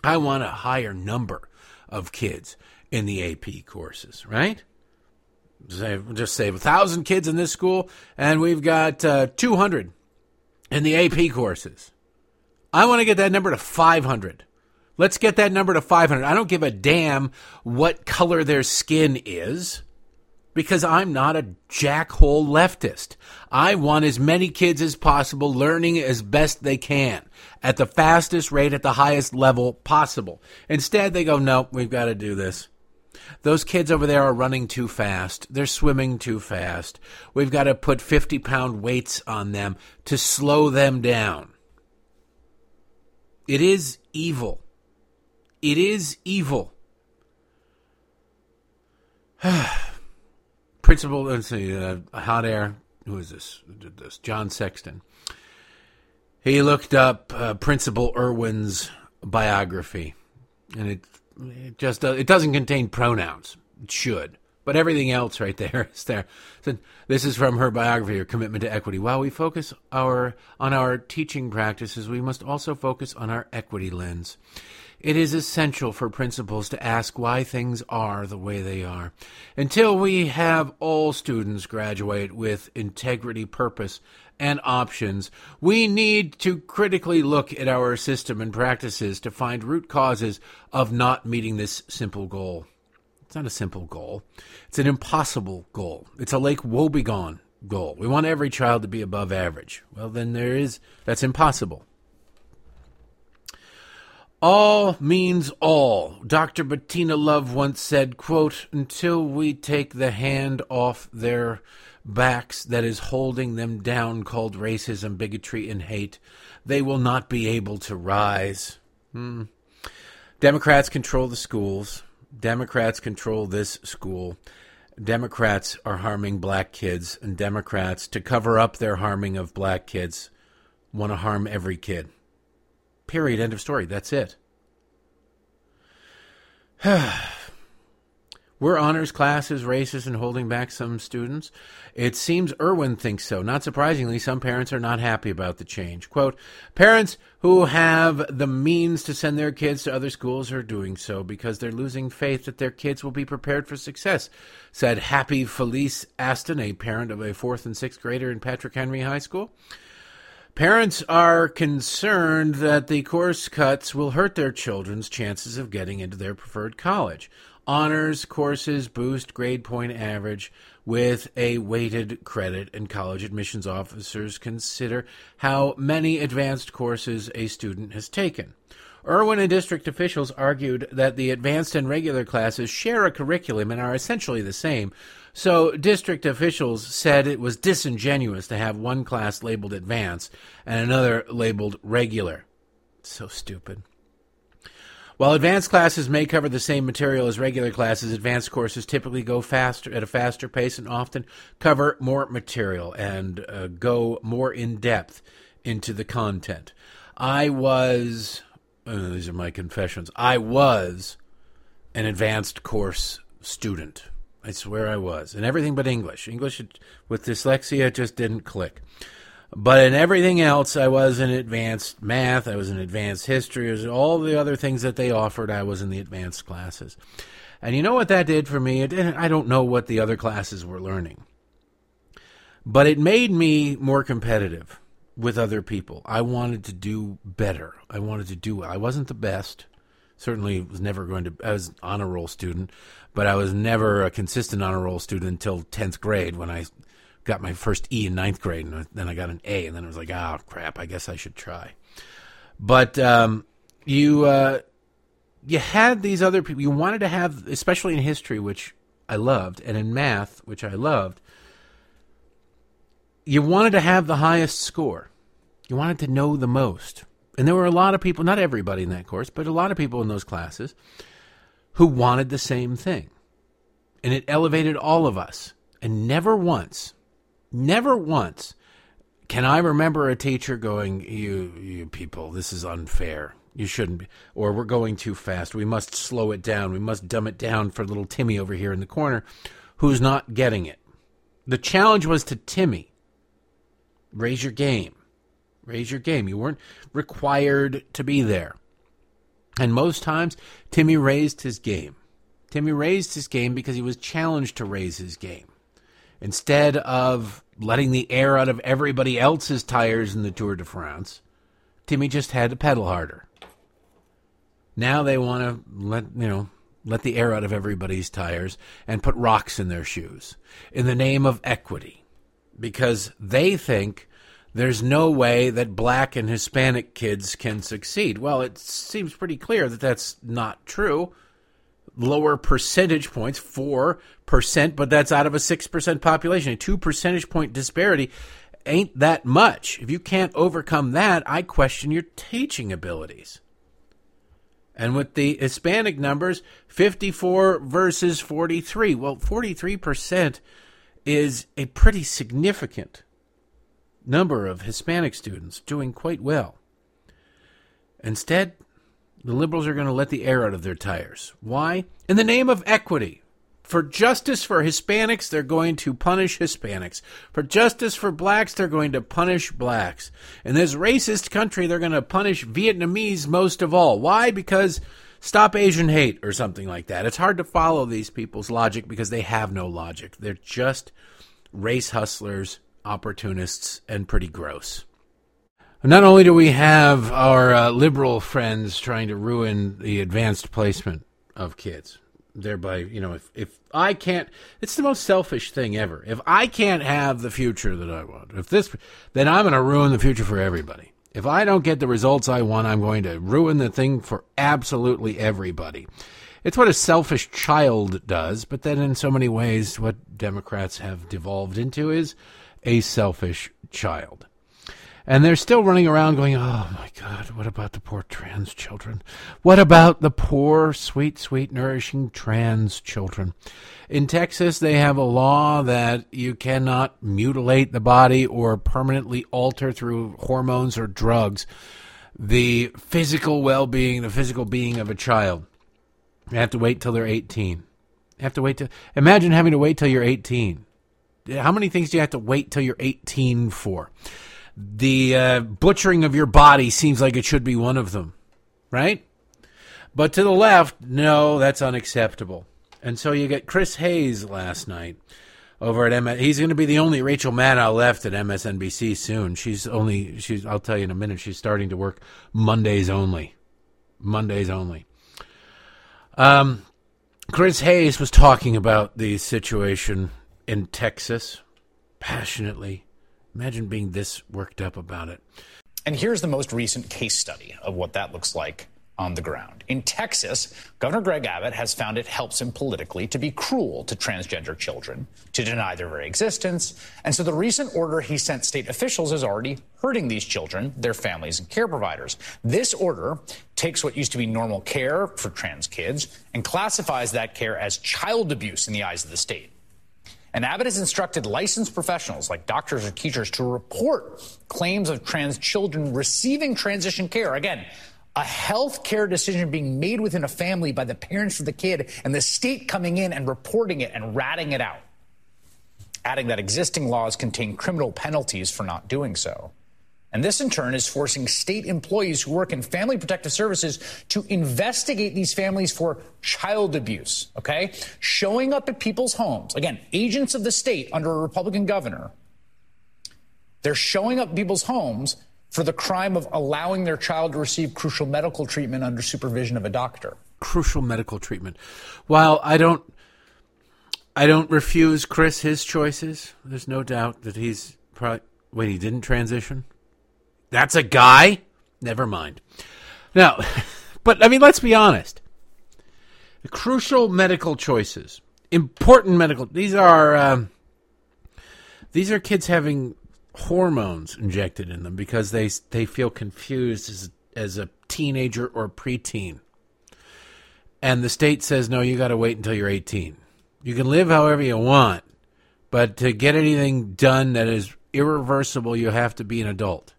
I want a higher number of kids in the AP courses, right? Just say a thousand kids in this school, and we've got uh, 200 in the AP courses. I want to get that number to 500. Let's get that number to 500. I don't give a damn what color their skin is because I'm not a jackhole leftist. I want as many kids as possible learning as best they can at the fastest rate at the highest level possible. Instead, they go, no, we've got to do this. Those kids over there are running too fast. They're swimming too fast. We've got to put 50 pound weights on them to slow them down. It is evil. It is evil. Principal, let's see, uh, Hot Air. Who is this? This? John Sexton. He looked up uh, Principal Irwin's biography, and it, it just uh, it doesn't contain pronouns. It should, but everything else right there is there. So this is from her biography, her commitment to equity. While we focus our on our teaching practices, we must also focus on our equity lens. It is essential for principals to ask why things are the way they are. Until we have all students graduate with integrity, purpose, and options, we need to critically look at our system and practices to find root causes of not meeting this simple goal. It's not a simple goal. It's an impossible goal. It's a Lake Wobegon goal. We want every child to be above average. Well, then there is, that's impossible. All means all. Dr. Bettina Love once said, quote, until we take the hand off their backs that is holding them down called racism, bigotry, and hate, they will not be able to rise. Hmm. Democrats control the schools. Democrats control this school. Democrats are harming black kids, and Democrats, to cover up their harming of black kids, want to harm every kid. Period. End of story. That's it. Were honors classes racist and holding back some students? It seems Irwin thinks so. Not surprisingly, some parents are not happy about the change. Quote, parents who have the means to send their kids to other schools are doing so because they're losing faith that their kids will be prepared for success, said Happy Felice Aston, a parent of a fourth and sixth grader in Patrick Henry High School. Parents are concerned that the course cuts will hurt their children's chances of getting into their preferred college. Honors courses boost grade point average with a weighted credit, and college admissions officers consider how many advanced courses a student has taken. Irwin and district officials argued that the advanced and regular classes share a curriculum and are essentially the same. So, district officials said it was disingenuous to have one class labeled advanced and another labeled regular. So stupid. While advanced classes may cover the same material as regular classes, advanced courses typically go faster at a faster pace and often cover more material and uh, go more in depth into the content. I was, uh, these are my confessions, I was an advanced course student. I swear I was. And everything but English. English with dyslexia just didn't click. But in everything else, I was in advanced math, I was in advanced history, was all the other things that they offered, I was in the advanced classes. And you know what that did for me? It didn't, I don't know what the other classes were learning. But it made me more competitive with other people. I wanted to do better. I wanted to do well. I wasn't the best. Certainly was never going to I was honor roll student, but I was never a consistent honor roll student until 10th grade when I got my first E in ninth grade, and then I got an A, and then I was like, oh crap, I guess I should try. But um, you uh, you had these other people. You wanted to have, especially in history, which I loved, and in math, which I loved. You wanted to have the highest score. You wanted to know the most. And there were a lot of people, not everybody in that course, but a lot of people in those classes who wanted the same thing. And it elevated all of us. And never once Never once can I remember a teacher going, "You, you people, this is unfair. You shouldn't be," or "We're going too fast. We must slow it down. We must dumb it down for little Timmy over here in the corner, who's not getting it." The challenge was to Timmy. Raise your game. Raise your game. You weren't required to be there. And most times, Timmy raised his game. Timmy raised his game because he was challenged to raise his game. Instead of letting the air out of everybody else's tires in the Tour de France, Timmy just had to pedal harder. Now they want to let, you know, let the air out of everybody's tires and put rocks in their shoes in the name of equity because they think there's no way that black and Hispanic kids can succeed. Well, it seems pretty clear that that's not true lower percentage points, 4%, but that's out of a 6% population. A 2 percentage point disparity ain't that much. If you can't overcome that, I question your teaching abilities. And with the Hispanic numbers, 54 versus 43. Well, 43% is a pretty significant number of Hispanic students doing quite well. Instead, the liberals are going to let the air out of their tires. Why? In the name of equity. For justice for Hispanics, they're going to punish Hispanics. For justice for blacks, they're going to punish blacks. In this racist country, they're going to punish Vietnamese most of all. Why? Because stop Asian hate or something like that. It's hard to follow these people's logic because they have no logic. They're just race hustlers, opportunists, and pretty gross. Not only do we have our uh, liberal friends trying to ruin the advanced placement of kids, thereby, you know, if, if I can't, it's the most selfish thing ever. If I can't have the future that I want, if this, then I'm going to ruin the future for everybody. If I don't get the results I want, I'm going to ruin the thing for absolutely everybody. It's what a selfish child does, but then in so many ways, what Democrats have devolved into is a selfish child. And they're still running around going, oh my God, what about the poor trans children? What about the poor, sweet, sweet, nourishing trans children? In Texas, they have a law that you cannot mutilate the body or permanently alter through hormones or drugs the physical well being, the physical being of a child. You have to wait till they're 18. You have to wait to imagine having to wait till you're 18. How many things do you have to wait till you're 18 for? the uh, butchering of your body seems like it should be one of them, right? But to the left, no, that's unacceptable. And so you get Chris Hayes last night over at MS. He's going to be the only Rachel Maddow left at MSNBC soon. She's only she's. I'll tell you in a minute. She's starting to work Mondays only. Mondays only. Um, Chris Hayes was talking about the situation in Texas passionately Imagine being this worked up about it. And here's the most recent case study of what that looks like on the ground. In Texas, Governor Greg Abbott has found it helps him politically to be cruel to transgender children, to deny their very existence. And so the recent order he sent state officials is already hurting these children, their families, and care providers. This order takes what used to be normal care for trans kids and classifies that care as child abuse in the eyes of the state. And Abbott has instructed licensed professionals like doctors or teachers to report claims of trans children receiving transition care. Again, a health care decision being made within a family by the parents of the kid and the state coming in and reporting it and ratting it out. Adding that existing laws contain criminal penalties for not doing so. And this, in turn, is forcing state employees who work in family protective services to investigate these families for child abuse, okay? Showing up at people's homes. Again, agents of the state under a Republican governor. They're showing up people's homes for the crime of allowing their child to receive crucial medical treatment under supervision of a doctor. Crucial medical treatment. While I don't. I don't refuse Chris his choices. There's no doubt that he's probably. Wait, he didn't transition? That's a guy? Never mind. Now, but I mean, let's be honest. The crucial medical choices, important medical. These are um, these are kids having hormones injected in them because they they feel confused as as a teenager or preteen. And the state says no, you got to wait until you're 18. You can live however you want, but to get anything done that is irreversible, you have to be an adult.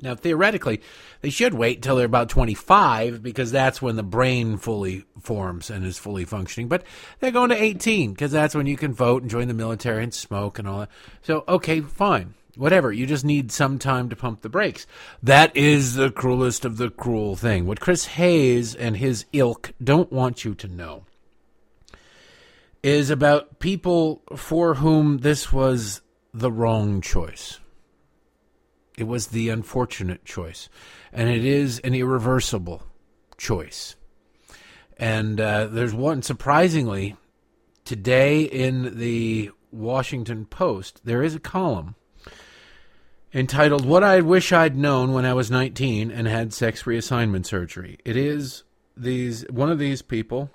Now, theoretically, they should wait until they're about 25 because that's when the brain fully forms and is fully functioning. But they're going to 18 because that's when you can vote and join the military and smoke and all that. So, okay, fine. Whatever. You just need some time to pump the brakes. That is the cruelest of the cruel thing. What Chris Hayes and his ilk don't want you to know is about people for whom this was the wrong choice. It was the unfortunate choice, and it is an irreversible choice. And uh, there's one, surprisingly, today in the Washington Post, there is a column entitled What I Wish I'd Known When I Was 19 and Had Sex Reassignment Surgery. It is these one of these people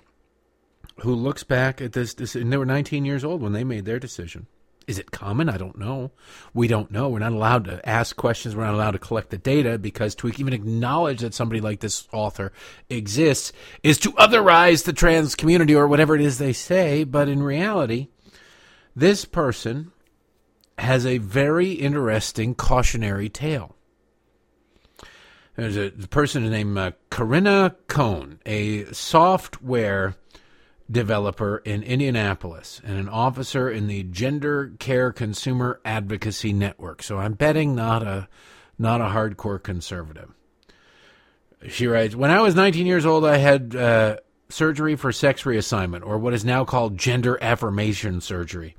who looks back at this, this and they were 19 years old when they made their decision. Is it common? I don't know. We don't know. We're not allowed to ask questions. We're not allowed to collect the data because to even acknowledge that somebody like this author exists is to otherize the trans community or whatever it is they say. But in reality, this person has a very interesting cautionary tale. There's a person named uh, Corinna Cohn, a software developer in Indianapolis and an officer in the Gender Care Consumer Advocacy Network. So I'm betting not a not a hardcore conservative. She writes, "When I was 19 years old, I had uh, surgery for sex reassignment, or what is now called gender affirmation surgery."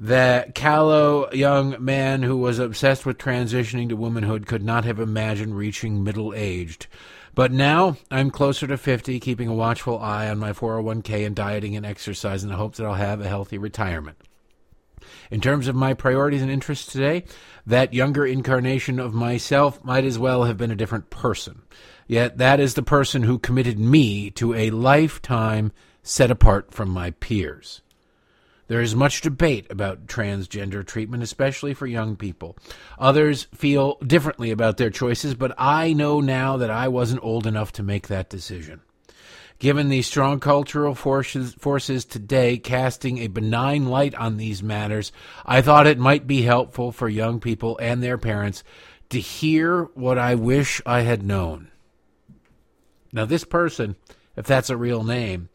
That callow young man who was obsessed with transitioning to womanhood could not have imagined reaching middle aged. But now I'm closer to 50, keeping a watchful eye on my 401k and dieting and exercise in the hopes that I'll have a healthy retirement. In terms of my priorities and interests today, that younger incarnation of myself might as well have been a different person. Yet that is the person who committed me to a lifetime set apart from my peers. There is much debate about transgender treatment, especially for young people. Others feel differently about their choices, but I know now that I wasn't old enough to make that decision. Given the strong cultural forces, forces today casting a benign light on these matters, I thought it might be helpful for young people and their parents to hear what I wish I had known. Now, this person, if that's a real name,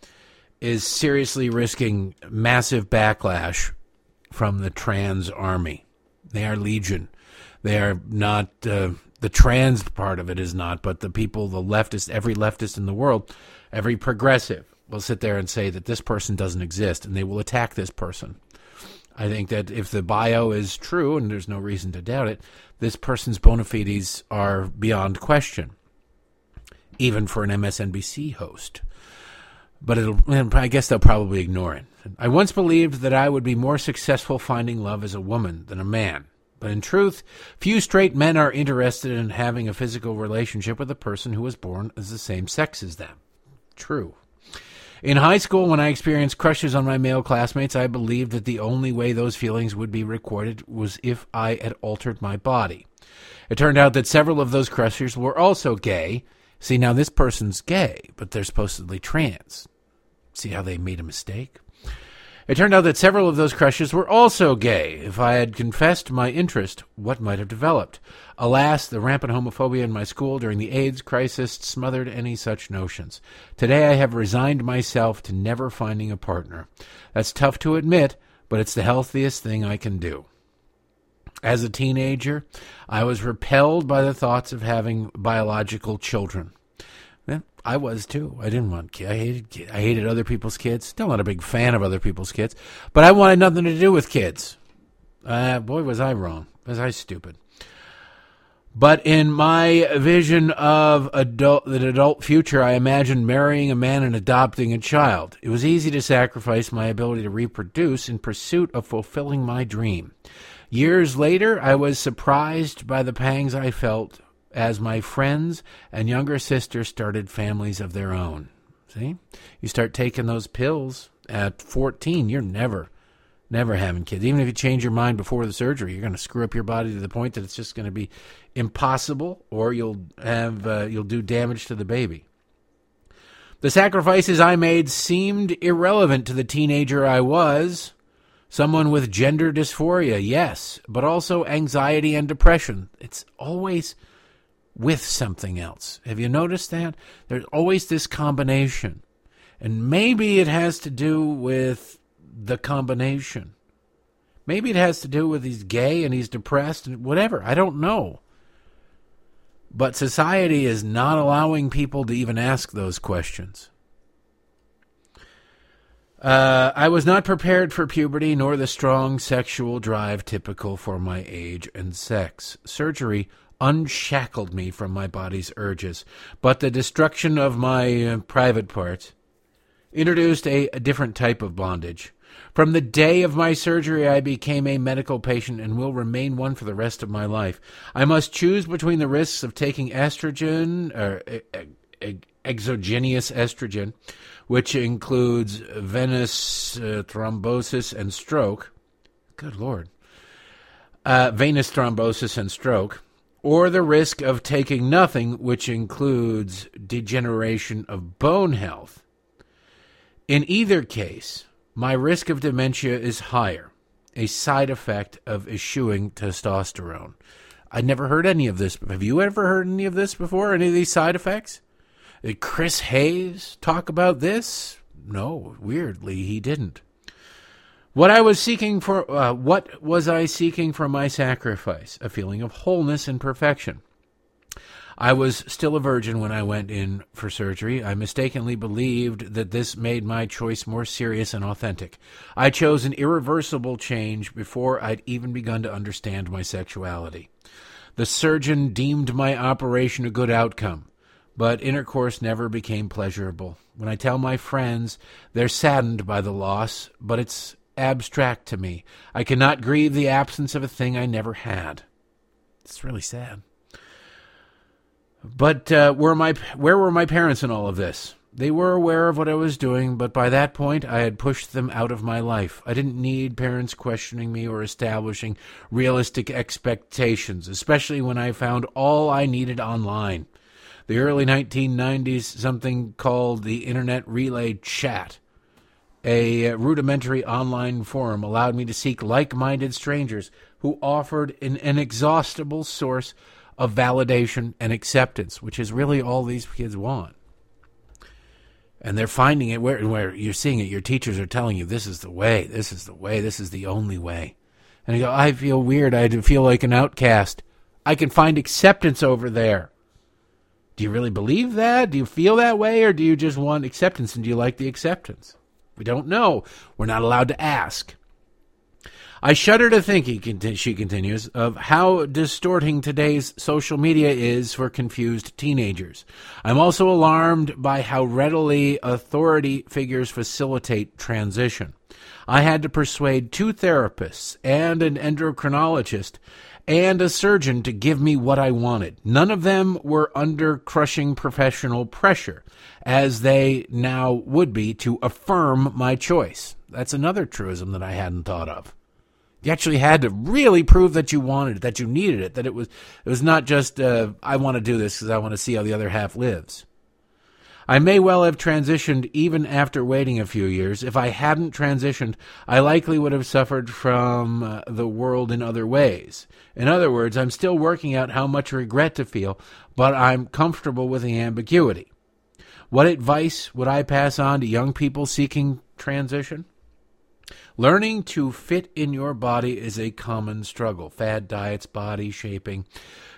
is seriously risking massive backlash from the trans army. They are legion. They are not uh, the trans part of it is not, but the people, the leftist, every leftist in the world, every progressive will sit there and say that this person doesn't exist, and they will attack this person. I think that if the bio is true, and there's no reason to doubt it, this person's bona fides are beyond question, even for an MSNBC host but I guess they'll probably ignore it. I once believed that I would be more successful finding love as a woman than a man. But in truth, few straight men are interested in having a physical relationship with a person who was born as the same sex as them. True. In high school, when I experienced crushes on my male classmates, I believed that the only way those feelings would be recorded was if I had altered my body. It turned out that several of those crushes were also gay. See, now this person's gay, but they're supposedly trans. See how they made a mistake? It turned out that several of those crushes were also gay. If I had confessed my interest, what might have developed? Alas, the rampant homophobia in my school during the AIDS crisis smothered any such notions. Today I have resigned myself to never finding a partner. That's tough to admit, but it's the healthiest thing I can do. As a teenager, I was repelled by the thoughts of having biological children. I was too. I didn't want kids. I hated I hated other people's kids. Still not a big fan of other people's kids, but I wanted nothing to do with kids. Uh, boy, was I wrong. Was I stupid? But in my vision of adult, the adult future, I imagined marrying a man and adopting a child. It was easy to sacrifice my ability to reproduce in pursuit of fulfilling my dream. Years later, I was surprised by the pangs I felt as my friends and younger sisters started families of their own. See? You start taking those pills at 14, you're never, never having kids. Even if you change your mind before the surgery, you're going to screw up your body to the point that it's just going to be impossible or you'll have, uh, you'll do damage to the baby. The sacrifices I made seemed irrelevant to the teenager I was. Someone with gender dysphoria, yes, but also anxiety and depression. It's always with something else. Have you noticed that? There's always this combination. And maybe it has to do with the combination. Maybe it has to do with he's gay and he's depressed and whatever. I don't know. But society is not allowing people to even ask those questions. Uh, I was not prepared for puberty nor the strong sexual drive typical for my age and sex. Surgery unshackled me from my body's urges, but the destruction of my uh, private parts introduced a, a different type of bondage. From the day of my surgery, I became a medical patient and will remain one for the rest of my life. I must choose between the risks of taking estrogen, or exogenous estrogen, which includes venous uh, thrombosis and stroke, Good Lord. Uh, venous thrombosis and stroke, or the risk of taking nothing, which includes degeneration of bone health. In either case, my risk of dementia is higher, a side effect of eschewing testosterone. I never heard any of this. Have you ever heard any of this before? Any of these side effects? Did Chris Hayes talk about this? No, weirdly, he didn't. What I was seeking for, uh, what was I seeking for my sacrifice? A feeling of wholeness and perfection. I was still a virgin when I went in for surgery. I mistakenly believed that this made my choice more serious and authentic. I chose an irreversible change before I'd even begun to understand my sexuality. The surgeon deemed my operation a good outcome, but intercourse never became pleasurable. When I tell my friends, they're saddened by the loss, but it's abstract to me. I cannot grieve the absence of a thing I never had. It's really sad. But uh, were my where were my parents in all of this? They were aware of what I was doing, but by that point I had pushed them out of my life. I didn't need parents questioning me or establishing realistic expectations, especially when I found all I needed online. The early 1990s, something called the Internet Relay Chat a rudimentary online forum allowed me to seek like minded strangers who offered an inexhaustible source of validation and acceptance, which is really all these kids want. And they're finding it where, where you're seeing it. Your teachers are telling you, this is the way, this is the way, this is the only way. And you go, I feel weird. I feel like an outcast. I can find acceptance over there. Do you really believe that? Do you feel that way? Or do you just want acceptance and do you like the acceptance? We don't know. We're not allowed to ask. I shudder to think, she continues, of how distorting today's social media is for confused teenagers. I'm also alarmed by how readily authority figures facilitate transition. I had to persuade two therapists and an endocrinologist and a surgeon to give me what I wanted. None of them were under crushing professional pressure, as they now would be to affirm my choice. That's another truism that I hadn't thought of. You actually had to really prove that you wanted it, that you needed it, that it was it was not just uh, I want to do this because I want to see how the other half lives. I may well have transitioned even after waiting a few years. If I hadn't transitioned, I likely would have suffered from uh, the world in other ways. In other words, I'm still working out how much regret to feel, but I'm comfortable with the ambiguity. What advice would I pass on to young people seeking transition? Learning to fit in your body is a common struggle. Fad diets, body shaping,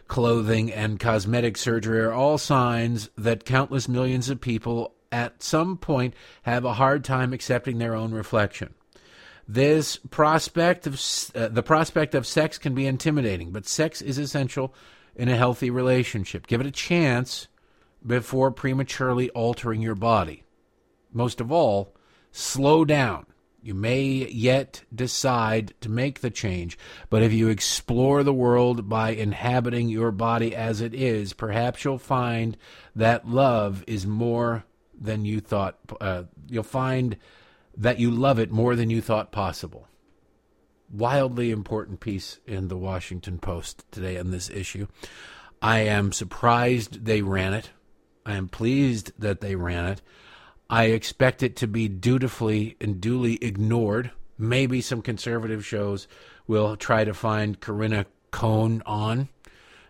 clothing, and cosmetic surgery are all signs that countless millions of people at some point have a hard time accepting their own reflection. This prospect of uh, the prospect of sex can be intimidating, but sex is essential in a healthy relationship. Give it a chance before prematurely altering your body. Most of all, slow down. You may yet decide to make the change, but if you explore the world by inhabiting your body as it is, perhaps you'll find that love is more than you thought. Uh, you'll find that you love it more than you thought possible. Wildly important piece in the Washington Post today on this issue. I am surprised they ran it. I am pleased that they ran it. I expect it to be dutifully and duly ignored. Maybe some conservative shows will try to find Corinna Cohn on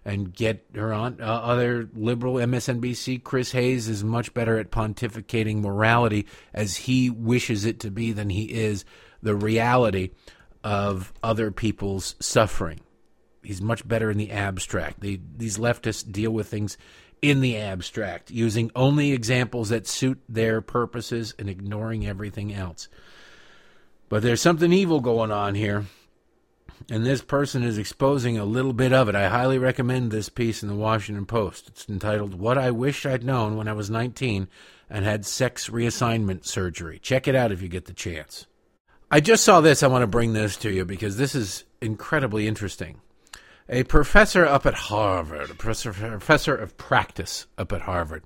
and get her on. Uh, other liberal MSNBC, Chris Hayes, is much better at pontificating morality as he wishes it to be than he is the reality of other people's suffering. He's much better in the abstract. The, these leftists deal with things in the abstract, using only examples that suit their purposes and ignoring everything else. But there's something evil going on here, and this person is exposing a little bit of it. I highly recommend this piece in the Washington Post. It's entitled What I Wish I'd Known When I Was 19 and Had Sex Reassignment Surgery. Check it out if you get the chance. I just saw this. I want to bring this to you because this is incredibly interesting a professor up at Harvard, a professor of practice up at Harvard,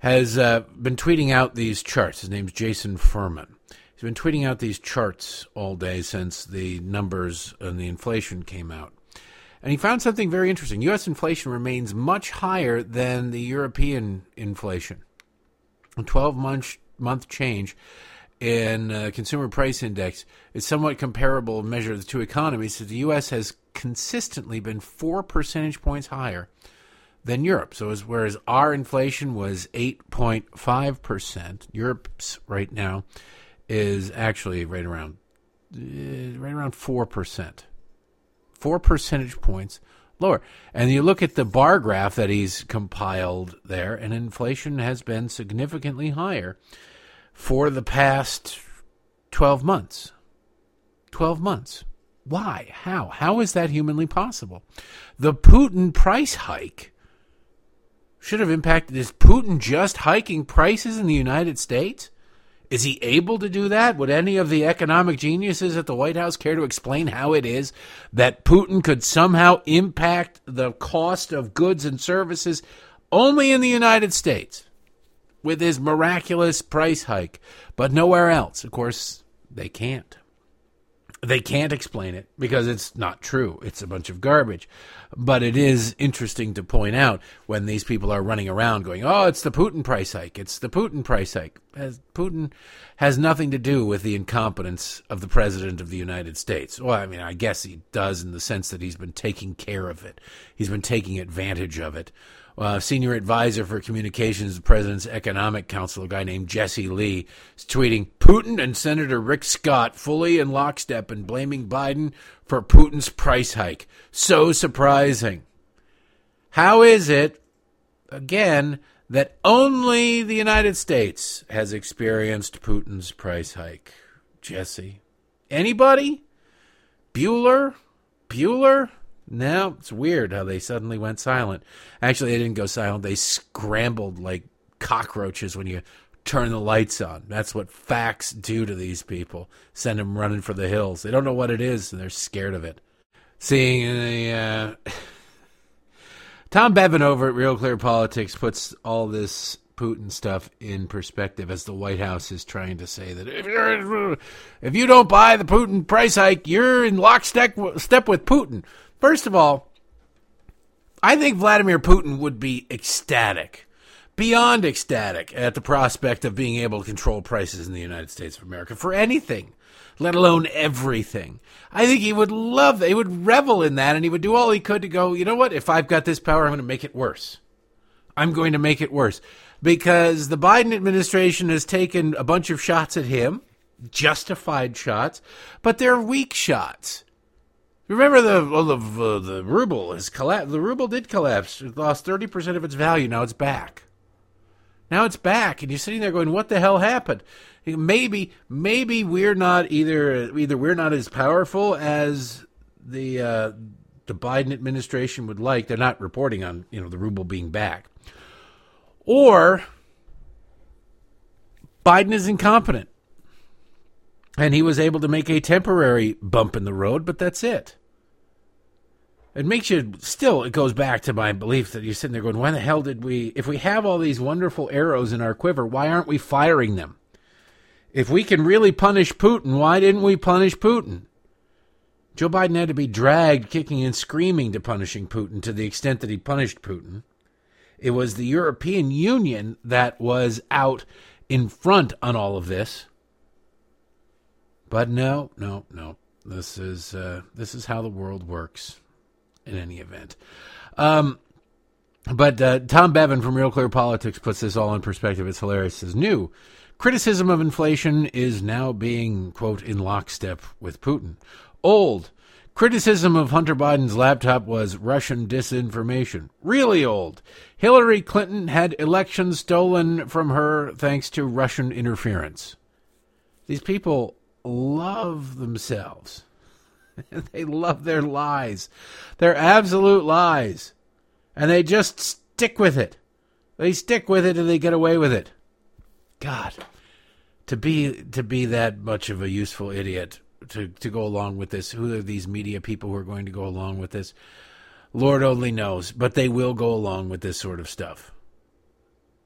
has uh, been tweeting out these charts. His name's Jason Furman. He's been tweeting out these charts all day since the numbers and the inflation came out. And he found something very interesting. U.S. inflation remains much higher than the European inflation. A 12 month, month change in uh, consumer price index is somewhat comparable measure of the two economies. So the U.S. has consistently been four percentage points higher than Europe. So as, whereas our inflation was 8.5%, Europe's right now is actually right around uh, right around 4%. 4 percentage points lower. And you look at the bar graph that he's compiled there and inflation has been significantly higher for the past 12 months. 12 months. Why? How? How is that humanly possible? The Putin price hike should have impacted. Is Putin just hiking prices in the United States? Is he able to do that? Would any of the economic geniuses at the White House care to explain how it is that Putin could somehow impact the cost of goods and services only in the United States with his miraculous price hike, but nowhere else? Of course, they can't. They can't explain it because it's not true. It's a bunch of garbage. But it is interesting to point out when these people are running around going, oh, it's the Putin price hike. It's the Putin price hike. As Putin has nothing to do with the incompetence of the President of the United States. Well, I mean, I guess he does in the sense that he's been taking care of it, he's been taking advantage of it uh, senior advisor for communications, the president's economic council, a guy named Jesse Lee, is tweeting Putin and Senator Rick Scott fully in lockstep and blaming Biden for Putin's price hike. So surprising. How is it, again, that only the United States has experienced Putin's price hike? Jesse? Anybody? Bueller? Bueller? No, it's weird how they suddenly went silent. Actually, they didn't go silent. They scrambled like cockroaches when you turn the lights on. That's what facts do to these people. Send them running for the hills. They don't know what it is, and they're scared of it. Seeing the uh, Tom Bevan over at Real Clear Politics puts all this Putin stuff in perspective as the White House is trying to say that if, you're, if you don't buy the Putin price hike, you're in lockstep step with Putin. First of all, I think Vladimir Putin would be ecstatic, beyond ecstatic, at the prospect of being able to control prices in the United States of America for anything, let alone everything. I think he would love. He would revel in that, and he would do all he could to go, you know what? If I've got this power, I'm going to make it worse. I'm going to make it worse. Because the Biden administration has taken a bunch of shots at him, justified shots, but they're weak shots. Remember the well, the uh, the ruble has collapsed. The ruble did collapse. It lost thirty percent of its value. Now it's back. Now it's back, and you're sitting there going, "What the hell happened?" Maybe maybe we're not either either we're not as powerful as the uh, the Biden administration would like. They're not reporting on you know the ruble being back, or Biden is incompetent. And he was able to make a temporary bump in the road, but that's it. It makes you still, it goes back to my belief that you're sitting there going, why the hell did we, if we have all these wonderful arrows in our quiver, why aren't we firing them? If we can really punish Putin, why didn't we punish Putin? Joe Biden had to be dragged kicking and screaming to punishing Putin to the extent that he punished Putin. It was the European Union that was out in front on all of this. But no, no, no. This is uh, this is how the world works in any event. Um, but uh, Tom Bevan from Real Clear Politics puts this all in perspective. It's hilarious. Says new criticism of inflation is now being quote in lockstep with Putin. Old criticism of Hunter Biden's laptop was Russian disinformation. Really old. Hillary Clinton had elections stolen from her thanks to Russian interference. These people love themselves. they love their lies. They're absolute lies. And they just stick with it. They stick with it and they get away with it. God, to be to be that much of a useful idiot to to go along with this. Who are these media people who are going to go along with this? Lord only knows, but they will go along with this sort of stuff.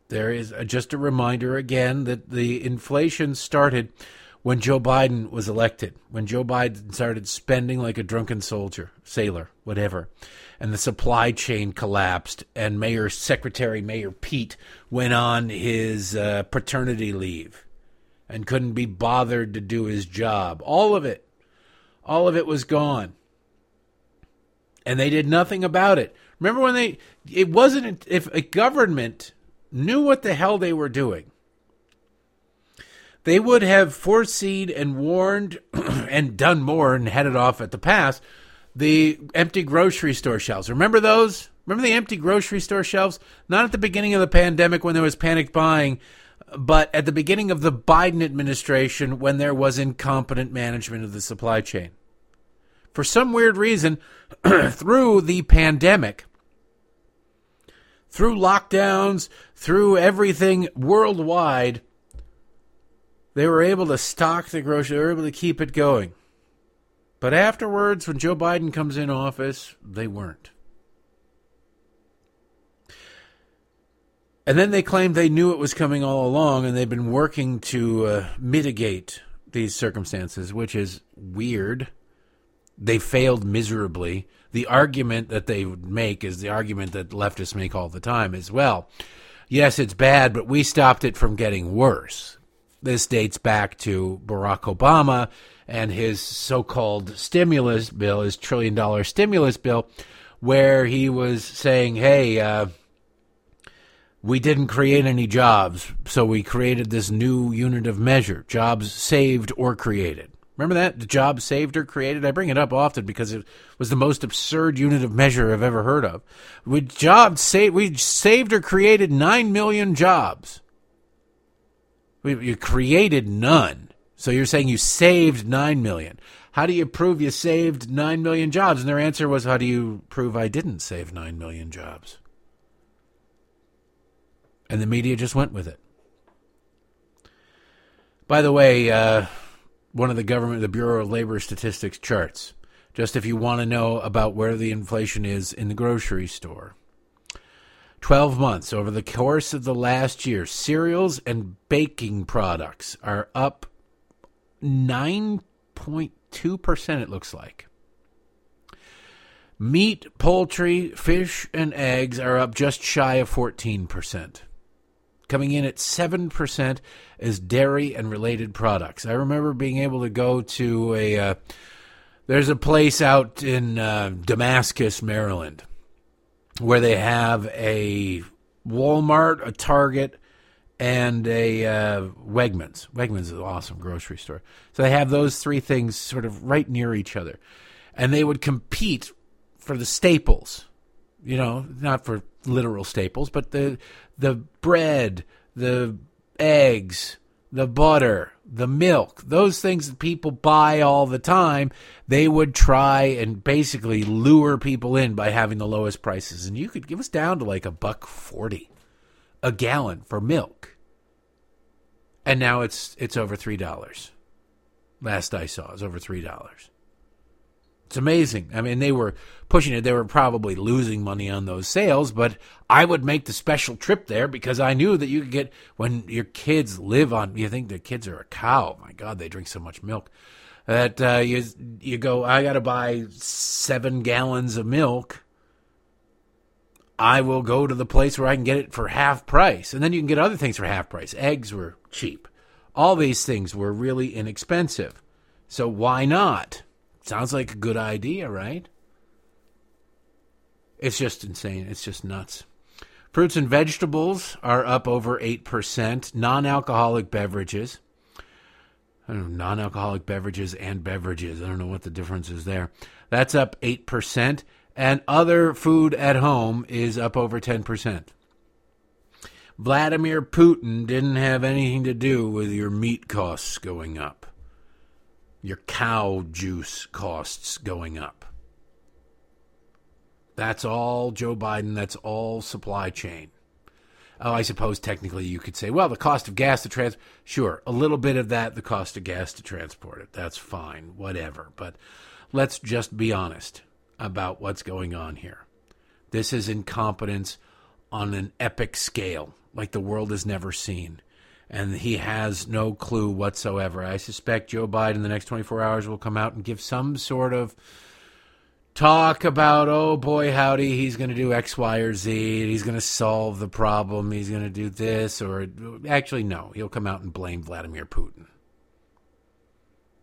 There is a, just a reminder again that the inflation started when Joe Biden was elected, when Joe Biden started spending like a drunken soldier, sailor, whatever, and the supply chain collapsed, and Mayor Secretary Mayor Pete went on his uh, paternity leave and couldn't be bothered to do his job. All of it, all of it was gone. And they did nothing about it. Remember when they, it wasn't, if a government knew what the hell they were doing, they would have foreseen and warned and done more and headed off at the pass the empty grocery store shelves. Remember those? Remember the empty grocery store shelves? Not at the beginning of the pandemic when there was panic buying, but at the beginning of the Biden administration when there was incompetent management of the supply chain. For some weird reason, through the pandemic, through lockdowns, through everything worldwide, they were able to stock the grocery, they were able to keep it going. But afterwards, when Joe Biden comes in office, they weren't. And then they claimed they knew it was coming all along and they've been working to uh, mitigate these circumstances, which is weird. They failed miserably. The argument that they would make is the argument that leftists make all the time as well. Yes, it's bad, but we stopped it from getting worse. This dates back to Barack Obama and his so called stimulus bill, his trillion dollar stimulus bill, where he was saying, hey, uh, we didn't create any jobs, so we created this new unit of measure jobs saved or created. Remember that? The jobs saved or created? I bring it up often because it was the most absurd unit of measure I've ever heard of. We jobs saved, we saved or created 9 million jobs. We, created none. So you're saying you saved 9 million. How do you prove you saved 9 million jobs? And their answer was, how do you prove I didn't save 9 million jobs? And the media just went with it. By the way, uh, one of the government, the Bureau of Labor Statistics charts, just if you want to know about where the inflation is in the grocery store. 12 months over the course of the last year, cereals and baking products are up 9.2%, it looks like. Meat, poultry, fish, and eggs are up just shy of 14%. Coming in at 7% is dairy and related products. I remember being able to go to a. Uh, there's a place out in uh, Damascus, Maryland, where they have a Walmart, a Target, and a uh, Wegmans. Wegmans is an awesome grocery store. So they have those three things sort of right near each other. And they would compete for the staples, you know, not for literal staples, but the the bread, the eggs, the butter, the milk, those things that people buy all the time, they would try and basically lure people in by having the lowest prices. And you could give us down to like a buck 40 a gallon for milk. And now it's it's over three dollars. Last I saw, it's over three dollars. It's amazing. I mean, they were pushing it. They were probably losing money on those sales, but I would make the special trip there because I knew that you could get when your kids live on. You think the kids are a cow? My God, they drink so much milk that uh, you you go. I got to buy seven gallons of milk I will go to the place where I can get it for half price. And then you can get other things for half price. Eggs were cheap. All these things were really inexpensive. So why not? Sounds like a good idea, right? It's just insane. It's just nuts. Fruits and vegetables are up over 8%. Non alcoholic beverages. I don't know, non alcoholic beverages and beverages. I don't know what the difference is there. That's up 8% and other food at home is up over 10%. Vladimir Putin didn't have anything to do with your meat costs going up, your cow juice costs going up. That's all Joe Biden, that's all supply chain. Oh, I suppose technically you could say, well, the cost of gas to transport. Sure, a little bit of that, the cost of gas to transport it. That's fine, whatever. But let's just be honest about what's going on here. This is incompetence on an epic scale, like the world has never seen. And he has no clue whatsoever. I suspect Joe Biden in the next 24 hours will come out and give some sort of talk about, oh boy, howdy, he's going to do X, Y, or Z. He's going to solve the problem. He's going to do this, or actually, no, he'll come out and blame Vladimir Putin.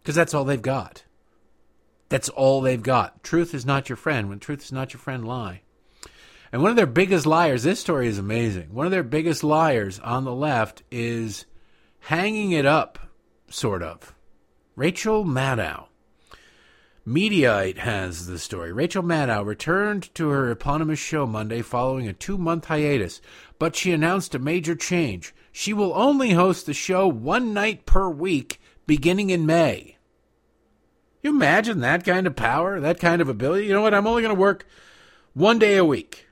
Because that's all they've got. That's all they've got. Truth is not your friend. When truth is not your friend, lie. And one of their biggest liars, this story is amazing. One of their biggest liars on the left is hanging it up, sort of. Rachel Maddow. Mediaite has the story. Rachel Maddow returned to her eponymous show Monday following a two month hiatus, but she announced a major change. She will only host the show one night per week beginning in May. You imagine that kind of power, that kind of ability? You know what? I'm only going to work one day a week.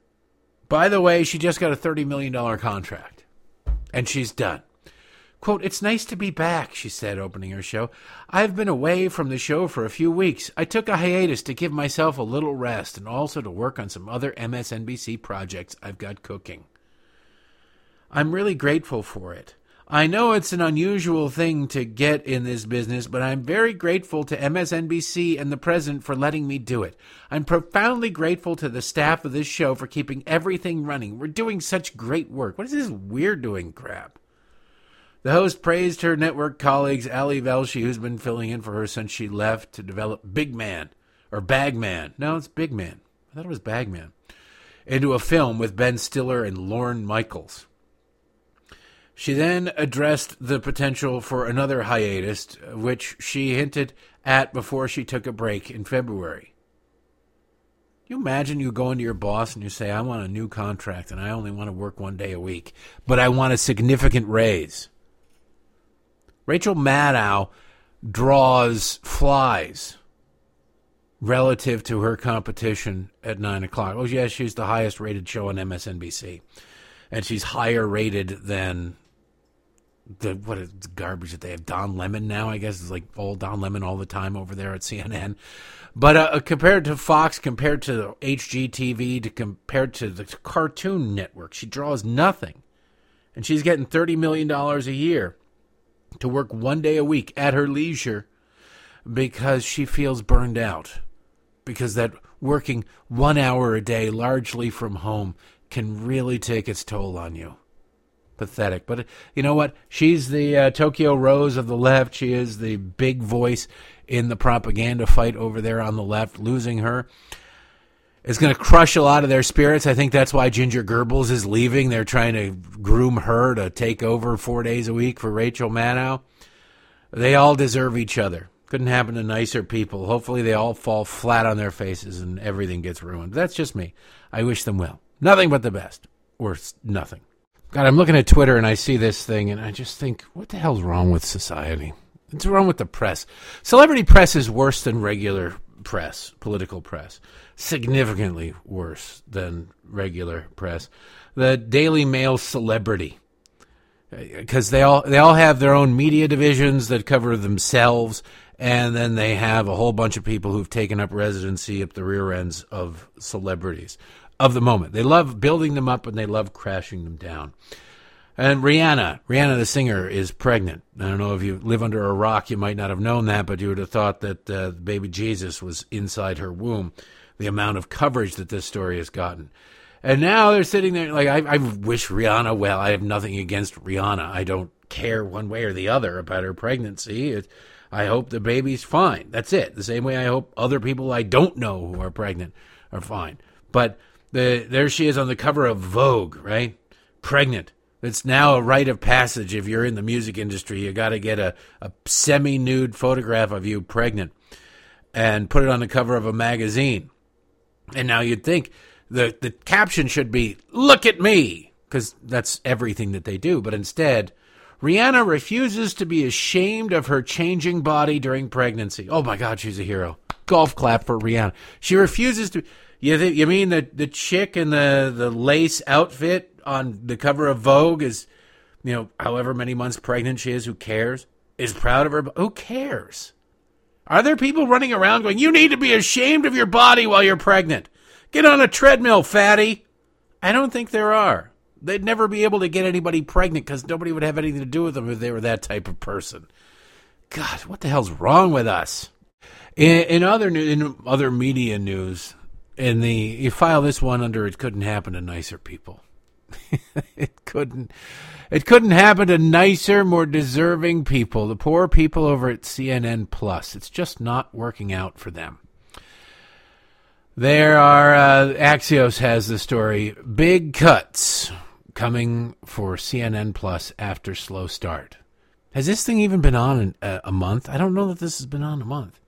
By the way, she just got a $30 million contract, and she's done. Quote, It's nice to be back, she said, opening her show. I've been away from the show for a few weeks. I took a hiatus to give myself a little rest and also to work on some other MSNBC projects I've got cooking. I'm really grateful for it. I know it's an unusual thing to get in this business, but I'm very grateful to MSNBC and the president for letting me do it. I'm profoundly grateful to the staff of this show for keeping everything running. We're doing such great work. What is this we're doing crap? The host praised her network colleagues, Ali Velshi, who's been filling in for her since she left to develop Big Man, or Bagman. No, it's Big Man. I thought it was Bagman. Into a film with Ben Stiller and Lorne Michaels. She then addressed the potential for another hiatus, which she hinted at before she took a break in February. You imagine you go into your boss and you say, I want a new contract and I only want to work one day a week, but I want a significant raise. Rachel Maddow draws flies relative to her competition at 9 o'clock. Oh, yes, she's the highest rated show on MSNBC. And she's higher rated than the what is the garbage that they have Don Lemon now. I guess it's like old Don Lemon all the time over there at CNN. But uh, compared to Fox, compared to HGTV, to compared to the Cartoon Network, she draws nothing, and she's getting thirty million dollars a year to work one day a week at her leisure because she feels burned out. Because that working one hour a day, largely from home, can really take its toll on you pathetic. But you know what? She's the uh, Tokyo Rose of the left. She is the big voice in the propaganda fight over there on the left. Losing her is going to crush a lot of their spirits. I think that's why Ginger Goebbels is leaving. They're trying to groom her to take over four days a week for Rachel Maddow. They all deserve each other. Couldn't happen to nicer people. Hopefully, they all fall flat on their faces and everything gets ruined. That's just me. I wish them well. Nothing but the best, or nothing. God, I'm looking at Twitter and I see this thing and I just think, what the hell's wrong with society? What's wrong with the press? Celebrity press is worse than regular press, political press. Significantly worse than regular press. The Daily Mail celebrity because they all they all have their own media divisions that cover themselves and then they have a whole bunch of people who've taken up residency at the rear ends of celebrities of the moment. They love building them up and they love crashing them down. And Rihanna, Rihanna the singer, is pregnant. I don't know if you live under a rock, you might not have known that, but you would have thought that uh, baby Jesus was inside her womb. The amount of coverage that this story has gotten. And now they're sitting there like, I, I wish Rihanna well. I have nothing against Rihanna. I don't care one way or the other about her pregnancy. It, I hope the baby's fine. That's it. The same way I hope other people I don't know who are pregnant are fine. But the there she is on the cover of Vogue, right? Pregnant. It's now a rite of passage if you're in the music industry. You got to get a, a semi nude photograph of you pregnant and put it on the cover of a magazine. And now you'd think the, the caption should be, Look at me, because that's everything that they do. But instead, Rihanna refuses to be ashamed of her changing body during pregnancy. Oh my God, she's a hero. Golf clap for Rihanna. She refuses to. You th- you mean the the chick in the the lace outfit on the cover of Vogue is, you know, however many months pregnant she is, who cares? Is proud of her. Who cares? Are there people running around going, "You need to be ashamed of your body while you're pregnant"? Get on a treadmill, fatty. I don't think there are. They'd never be able to get anybody pregnant because nobody would have anything to do with them if they were that type of person. God, what the hell's wrong with us? In, in other in other media news, in the you file this one under it couldn't happen to nicer people. it couldn't it couldn't happen to nicer, more deserving people, the poor people over at CNN Plus. It's just not working out for them. There are uh, Axios has the story big cuts coming for CNN Plus after slow start. Has this thing even been on a, a month? I don't know that this has been on a month.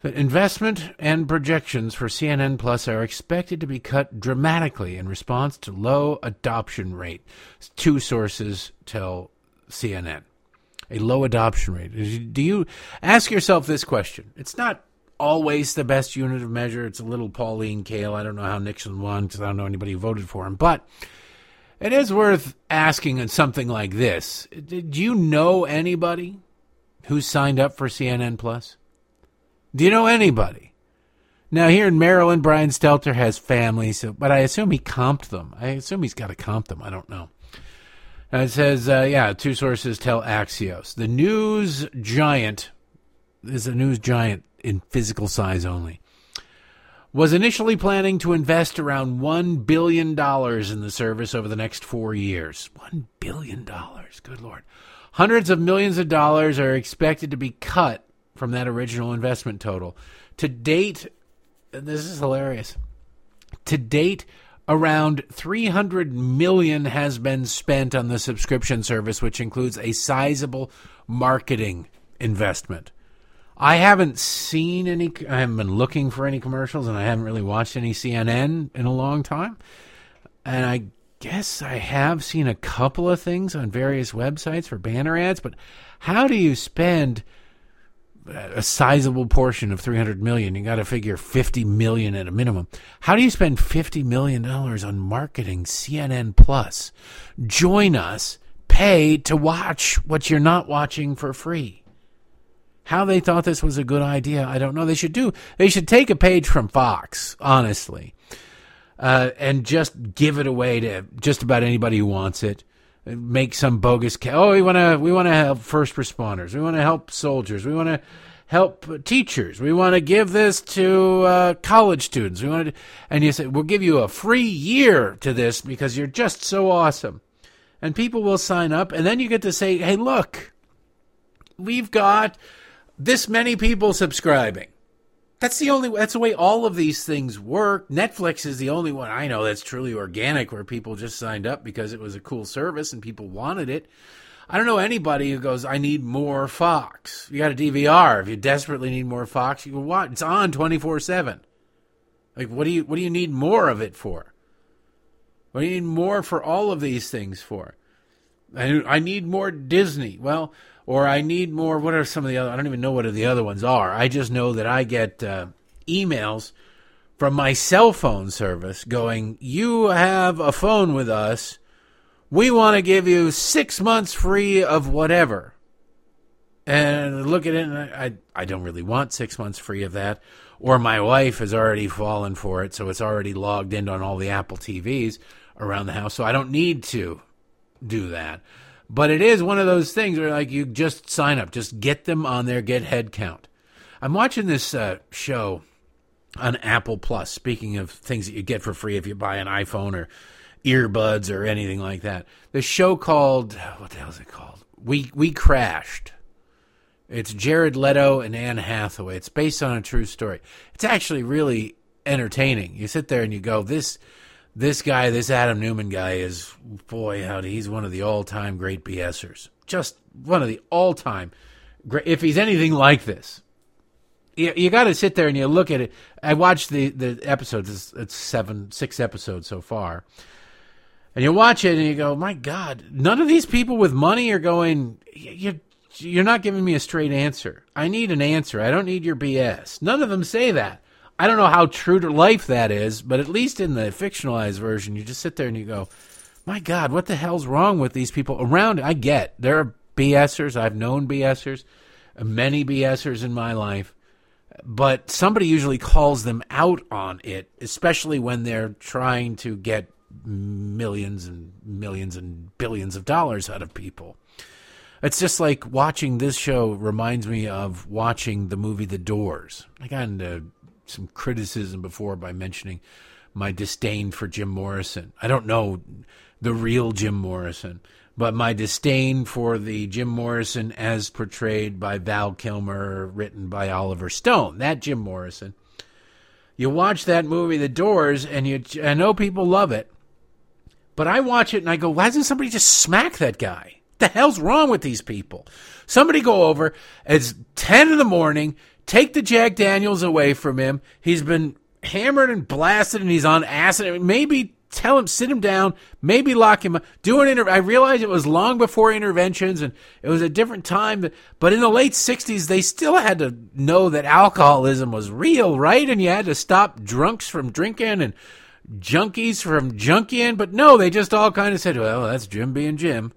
But investment and projections for CNN Plus are expected to be cut dramatically in response to low adoption rate. Two sources tell CNN. A low adoption rate. Do you ask yourself this question? It's not always the best unit of measure. It's a little Pauline Kael. I don't know how Nixon won because I don't know anybody who voted for him. But it is worth asking in something like this. Did you know anybody who signed up for CNN Plus? Do you know anybody? Now here in Maryland, Brian Stelter has family, so but I assume he comped them. I assume he's got to comp them. I don't know. And it says, uh, yeah, two sources tell Axios. The news giant is a news giant in physical size only. Was initially planning to invest around $1 billion in the service over the next four years. $1 billion. Good Lord. Hundreds of millions of dollars are expected to be cut from that original investment total. To date, this is hilarious. To date, around 300 million has been spent on the subscription service which includes a sizable marketing investment. I haven't seen any I haven't been looking for any commercials and I haven't really watched any CNN in a long time. And I guess I have seen a couple of things on various websites for banner ads, but how do you spend a sizable portion of 300 million you got to figure 50 million at a minimum. How do you spend 50 million dollars on marketing cnn plus? Join us pay to watch what you're not watching for free. How they thought this was a good idea i don't know. They should do they should take a page from fox honestly uh, and just give it away to just about anybody who wants it make some bogus ca- oh we want to we want to help first responders. We want to help soldiers. We want to help teachers. We want to give this to uh, college students. We want to and you say we'll give you a free year to this because you're just so awesome. And people will sign up and then you get to say hey look we've got this many people subscribing that's the only that's the way all of these things work. Netflix is the only one I know that's truly organic where people just signed up because it was a cool service and people wanted it. I don't know anybody who goes, I need more Fox. You got a DVR. If you desperately need more Fox, you can watch. It's on twenty four seven. Like what do you what do you need more of it for? What do you need more for all of these things for? I I need more Disney. Well, or I need more. What are some of the other? I don't even know what the other ones are. I just know that I get uh, emails from my cell phone service going, "You have a phone with us. We want to give you six months free of whatever." And look at it, and I, I, I don't really want six months free of that. Or my wife has already fallen for it, so it's already logged in on all the Apple TVs around the house, so I don't need to do that. But it is one of those things where like you just sign up, just get them on there, get head count. I'm watching this uh, show on Apple Plus. Speaking of things that you get for free if you buy an iPhone or earbuds or anything like that, the show called what the hell is it called? We We Crashed. It's Jared Leto and Anne Hathaway. It's based on a true story. It's actually really entertaining. You sit there and you go, this this guy, this Adam Neumann guy, is boy, howdy, he's one of the all-time great BSers. Just one of the all-time great. If he's anything like this, you, you got to sit there and you look at it. I watched the the episodes. It's, it's seven, six episodes so far, and you watch it and you go, my God, none of these people with money are going. You you're not giving me a straight answer. I need an answer. I don't need your BS. None of them say that. I don't know how true to life that is, but at least in the fictionalized version, you just sit there and you go, "My God, what the hell's wrong with these people around?" I get there are BSers. I've known BSers, many BSers in my life, but somebody usually calls them out on it, especially when they're trying to get millions and millions and billions of dollars out of people. It's just like watching this show reminds me of watching the movie The Doors. I got into some criticism before by mentioning my disdain for Jim Morrison. I don't know the real Jim Morrison, but my disdain for the Jim Morrison as portrayed by Val Kilmer, written by Oliver Stone, that Jim Morrison. You watch that movie, The Doors, and you I know people love it, but I watch it and I go, why doesn't somebody just smack that guy? the hell's wrong with these people? Somebody go over. It's 10 in the morning. Take the Jack Daniels away from him. He's been hammered and blasted and he's on acid. Maybe tell him, sit him down, maybe lock him up. Do an inter- I realize it was long before interventions and it was a different time, but in the late 60s, they still had to know that alcoholism was real, right? And you had to stop drunks from drinking and junkies from junkying. But no, they just all kind of said, well, that's Jim being Jim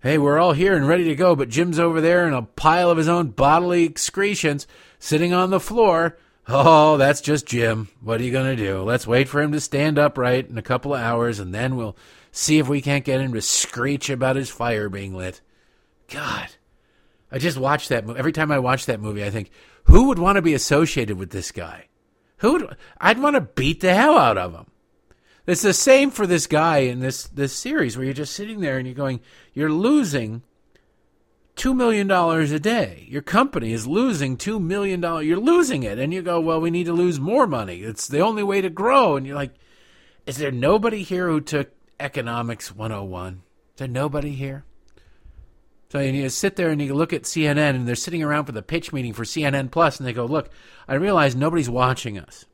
hey, we're all here and ready to go, but Jim's over there in a pile of his own bodily excretions sitting on the floor. Oh, that's just Jim. What are you going to do? Let's wait for him to stand upright in a couple of hours, and then we'll see if we can't get him to screech about his fire being lit. God. I just watch that movie. Every time I watch that movie, I think, who would want to be associated with this guy? Who would, I'd want to beat the hell out of him. It's the same for this guy in this this series where you're just sitting there and you're going, you're losing two million dollars a day. Your company is losing two million dollars. You're losing it, and you go, well, we need to lose more money. It's the only way to grow. And you're like, is there nobody here who took economics 101? Is there nobody here? So you sit there and you look at CNN, and they're sitting around for the pitch meeting for CNN Plus, and they go, "Look, I realize nobody's watching us.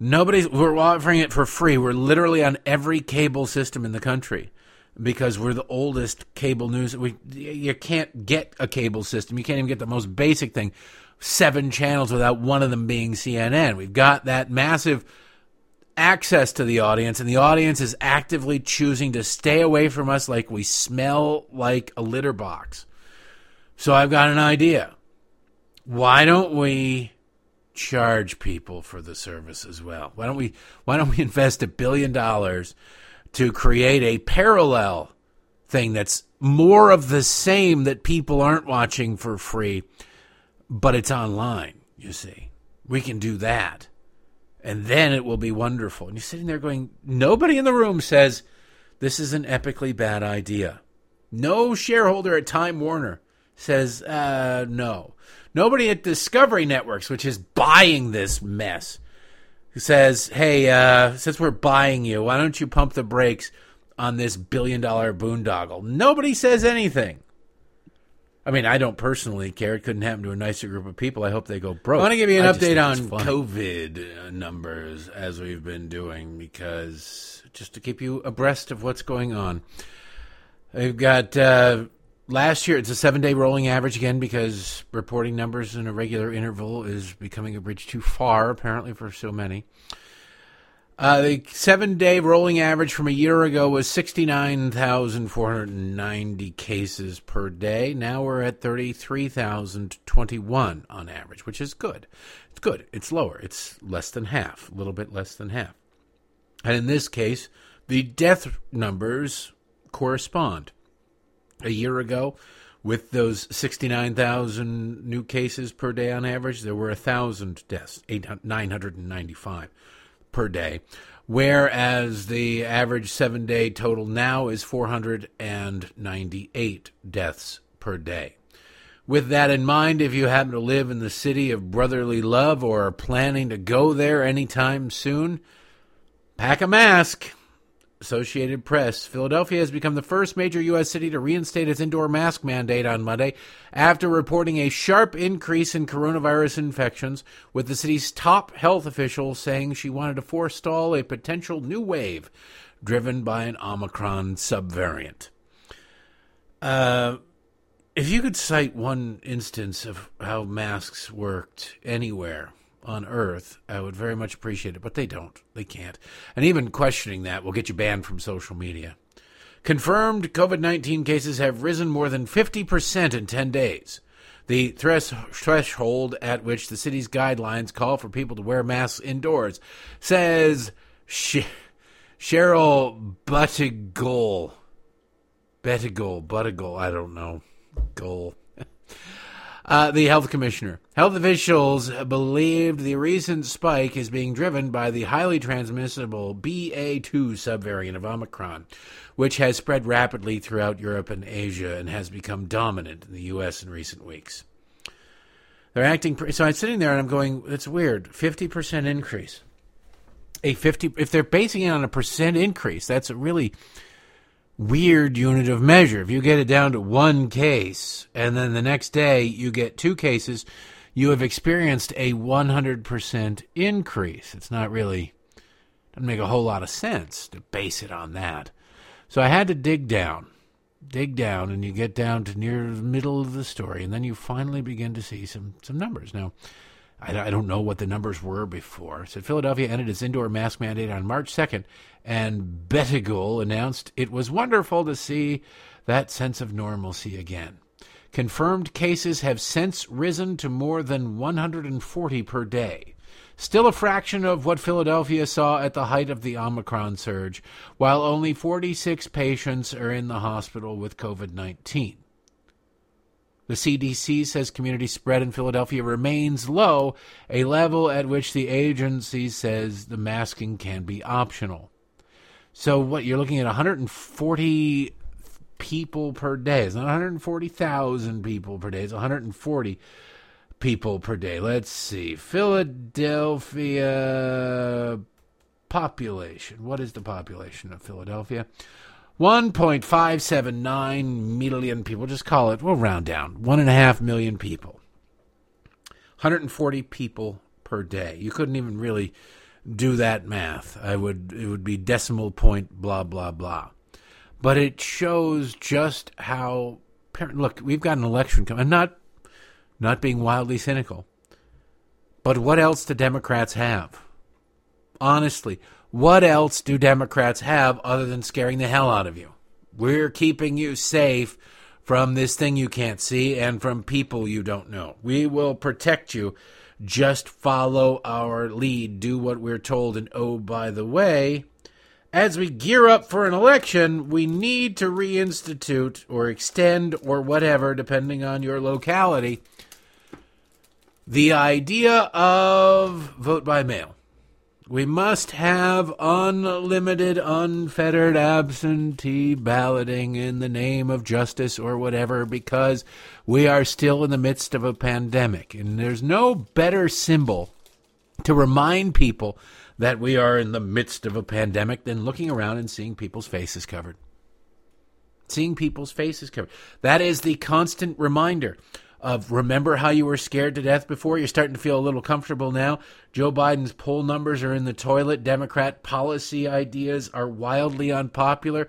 Nobody's. We're offering it for free. We're literally on every cable system in the country because we're the oldest cable news. We you can't get a cable system. You can't even get the most basic thing, seven channels without one of them being CNN. We've got that massive access to the audience, and the audience is actively choosing to stay away from us like we smell like a litter box. So I've got an idea. Why don't we charge people for the service as well? Why don't we why don't we invest a billion dollars to create a parallel thing that's more of the same that people aren't watching for free, but it's online, you see. We can do that. And then it will be wonderful. And you're sitting there going, nobody in the room says this is an epically bad idea. No shareholder at Time Warner says, uh, no. Nobody at Discovery Networks, which is buying this mess, says, hey, uh, since we're buying you, why don't you pump the brakes on this billion dollar boondoggle? Nobody says anything. I mean, I don't personally care. It couldn't happen to a nicer group of people. I hope they go broke. I want to give you an I update on COVID uh, numbers as we've been doing because just to keep you abreast of what's going on. We've got uh, last year it's a seven day rolling average again because reporting numbers in a regular interval is becoming a bridge too far apparently for so many uh, the seven day rolling average from a year ago was 69,490 cases per day. Now we're at 33,021 on average, which is good. It's good. It's lower. It's less than half, a little bit less than half. And in this case, the death numbers correspond a year ago with those 69,000 new cases per day on average, there were 1,000 deaths, 995 per day, whereas the average seven day total now is 498 deaths per day. With that in mind, if you happen to live in the city of brotherly love or are planning to go there anytime soon, pack a mask. Associated Press. Philadelphia has become the first major U.S. city to reinstate its indoor mask mandate on Monday after reporting a sharp increase in coronavirus infections, with the city's top health official saying she wanted to forestall a potential new wave driven by an Omicron subvariant. Uh, if you could cite one instance of how masks worked anywhere, on Earth, I would very much appreciate it, but they don't. They can't. And even questioning that will get you banned from social media. Confirmed COVID 19 cases have risen more than 50% in 10 days. The threshold at which the city's guidelines call for people to wear masks indoors says sh- Cheryl Buttigieg. Bettigole, Buttigieg, I don't know. Goal. Uh, the health commissioner. Health officials believed the recent spike is being driven by the highly transmissible BA2 subvariant of Omicron, which has spread rapidly throughout Europe and Asia and has become dominant in the U.S. in recent weeks. They're acting. So I'm sitting there and I'm going, "It's weird. Fifty percent increase. A fifty. If they're basing it on a percent increase, that's a really weird unit of measure. If you get it down to one case and then the next day you get two cases, you have experienced a 100% increase. It's not really, doesn't make a whole lot of sense to base it on that. So I had to dig down, dig down, and you get down to near the middle of the story, and then you finally begin to see some, some numbers. Now, I, don't know what the numbers were before. Said Philadelphia ended its indoor mask mandate on March 2nd, and Bettigole announced it was wonderful to see that sense of normalcy again. Confirmed cases have since risen to more than 140 per day. Still a fraction of what Philadelphia saw at the height of the Omicron surge, while only 46 patients are in the hospital with COVID 19. The CDC says community spread in Philadelphia remains low, a level at which the agency says the masking can be optional. So, what you're looking at 140 people per day. It's not 140,000 people per day, it's 140 people per day. Let's see. Philadelphia population. What is the population of Philadelphia? 1.579 million people. Just call it, we'll round down, 1.5 million people. 140 people per day. You couldn't even really do that math. I would it would be decimal point blah blah blah. But it shows just how look, we've got an election coming. I'm not not being wildly cynical. But what else do Democrats have? Honestly, what else do Democrats have other than scaring the hell out of you? We're keeping you safe from this thing you can't see and from people you don't know. We will protect you. Just follow our lead. Do what we're told. And oh, by the way, as we gear up for an election, we need to reinstitute or extend or whatever, depending on your locality, the idea of vote by mail. We must have unlimited, unfettered absentee balloting in the name of justice or whatever because we are still in the midst of a pandemic. And there's no better symbol to remind people that we are in the midst of a pandemic than looking around and seeing people's faces covered. Seeing people's faces covered. That is the constant reminder of remember how you were scared to death before? You're starting to feel a little comfortable now. Joe Biden's poll numbers are in the toilet. Democrat policy ideas are wildly unpopular.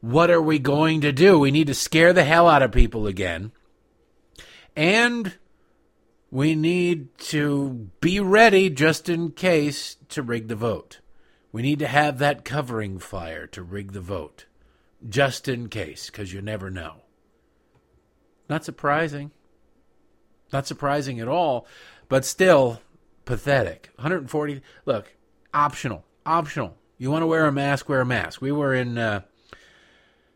What are we going to do? We need to scare the hell out of people again. And we need to be ready just in case to rig the vote. We need to have that covering fire to rig the vote, just in case, because you never know. Not surprising. Not surprising at all, but still pathetic. 140. Look, optional. Optional. You want to wear a mask, wear a mask. We were in. Uh,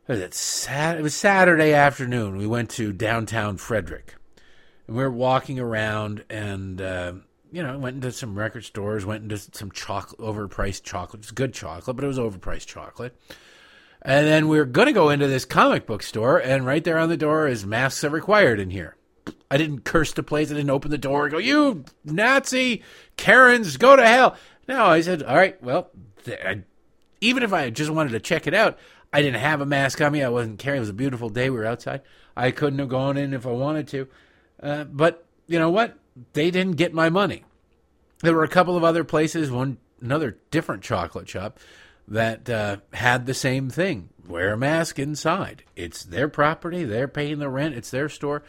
it? Sat- it was Saturday afternoon. We went to downtown Frederick, and we were walking around, and uh, you know, went into some record stores, went into some chocolate, overpriced chocolate. It's good chocolate, but it was overpriced chocolate. And then we were going to go into this comic book store, and right there on the door is masks are required in here. I didn't curse the place. I didn't open the door and go, "You Nazi Karens, go to hell." No, I said, "All right, well, I, even if I just wanted to check it out, I didn't have a mask on me. I wasn't carrying. It was a beautiful day. We were outside. I couldn't have gone in if I wanted to. Uh, but you know what? They didn't get my money. There were a couple of other places, one another different chocolate shop that uh, had the same thing. Wear a mask inside. It's their property. They're paying the rent. It's their store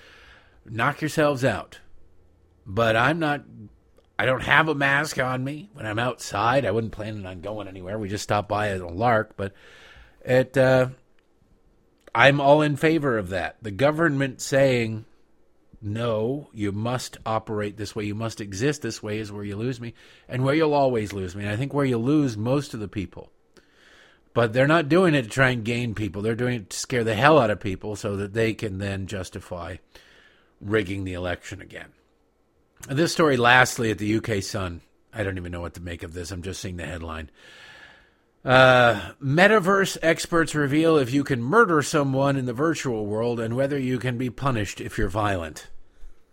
knock yourselves out. But I'm not, I don't have a mask on me when I'm outside. I wasn't planning on going anywhere. We just stopped by as a lark, but it, uh, I'm all in favor of that. The government saying, no, you must operate this way, you must exist this way is where you lose me, and where you'll always lose me. And I think where you lose most of the people But they're not doing it to try and gain people. They're doing it to scare the hell out of people so that they can then justify rigging the election again. This story, lastly, at the UK Sun. I don't even know what to make of this. I'm just seeing the headline. Uh, metaverse experts reveal if you can murder someone in the virtual world and whether you can be punished if you're violent.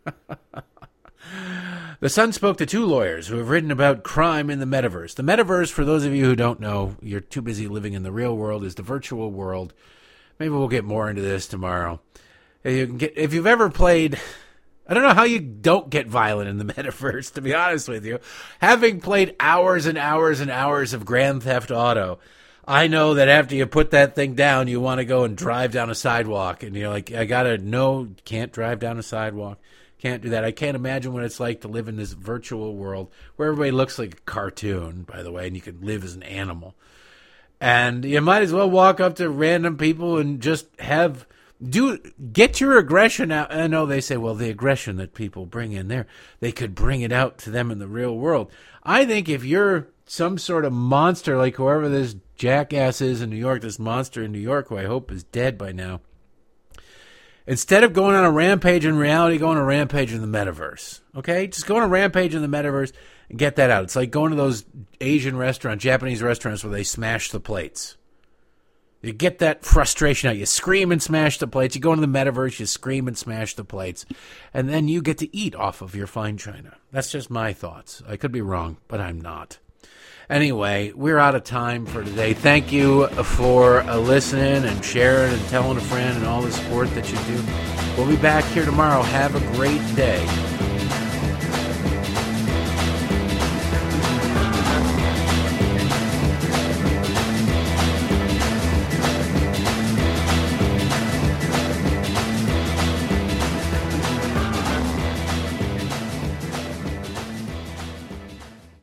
the Sun spoke to two lawyers who have written about crime in the metaverse. The metaverse, for those of you who don't know, you're too busy living in the real world, is the virtual world. Maybe we'll get more into this tomorrow. You get, if you've ever played. I don't know how you don't get violent in the metaverse, to be honest with you. Having played hours and hours and hours of Grand Theft Auto, I know that after you put that thing down, you want to go and drive down a sidewalk. And you're like, I got to no, can't drive down a sidewalk. Can't do that. I can't imagine what it's like to live in this virtual world where everybody looks like a cartoon, by the way, and you can live as an animal. And you might as well walk up to random people and just have do get your aggression out. I know they say, well, the aggression that people bring in there, they could bring it out to them in the real world. I think if you're some sort of monster, like whoever this jackass is in New York, this monster in New York, who I hope is dead by now, instead of going on a rampage in reality, go on a rampage in the metaverse. Okay, just go on a rampage in the metaverse and get that out. It's like going to those Asian restaurants, Japanese restaurants where they smash the plates. You get that frustration out. You scream and smash the plates. You go into the metaverse, you scream and smash the plates, and then you get to eat off of your fine china. That's just my thoughts. I could be wrong, but I'm not. Anyway, we're out of time for today. Thank you for uh, listening and sharing and telling a friend and all the support that you do. We'll be back here tomorrow. Have a great day.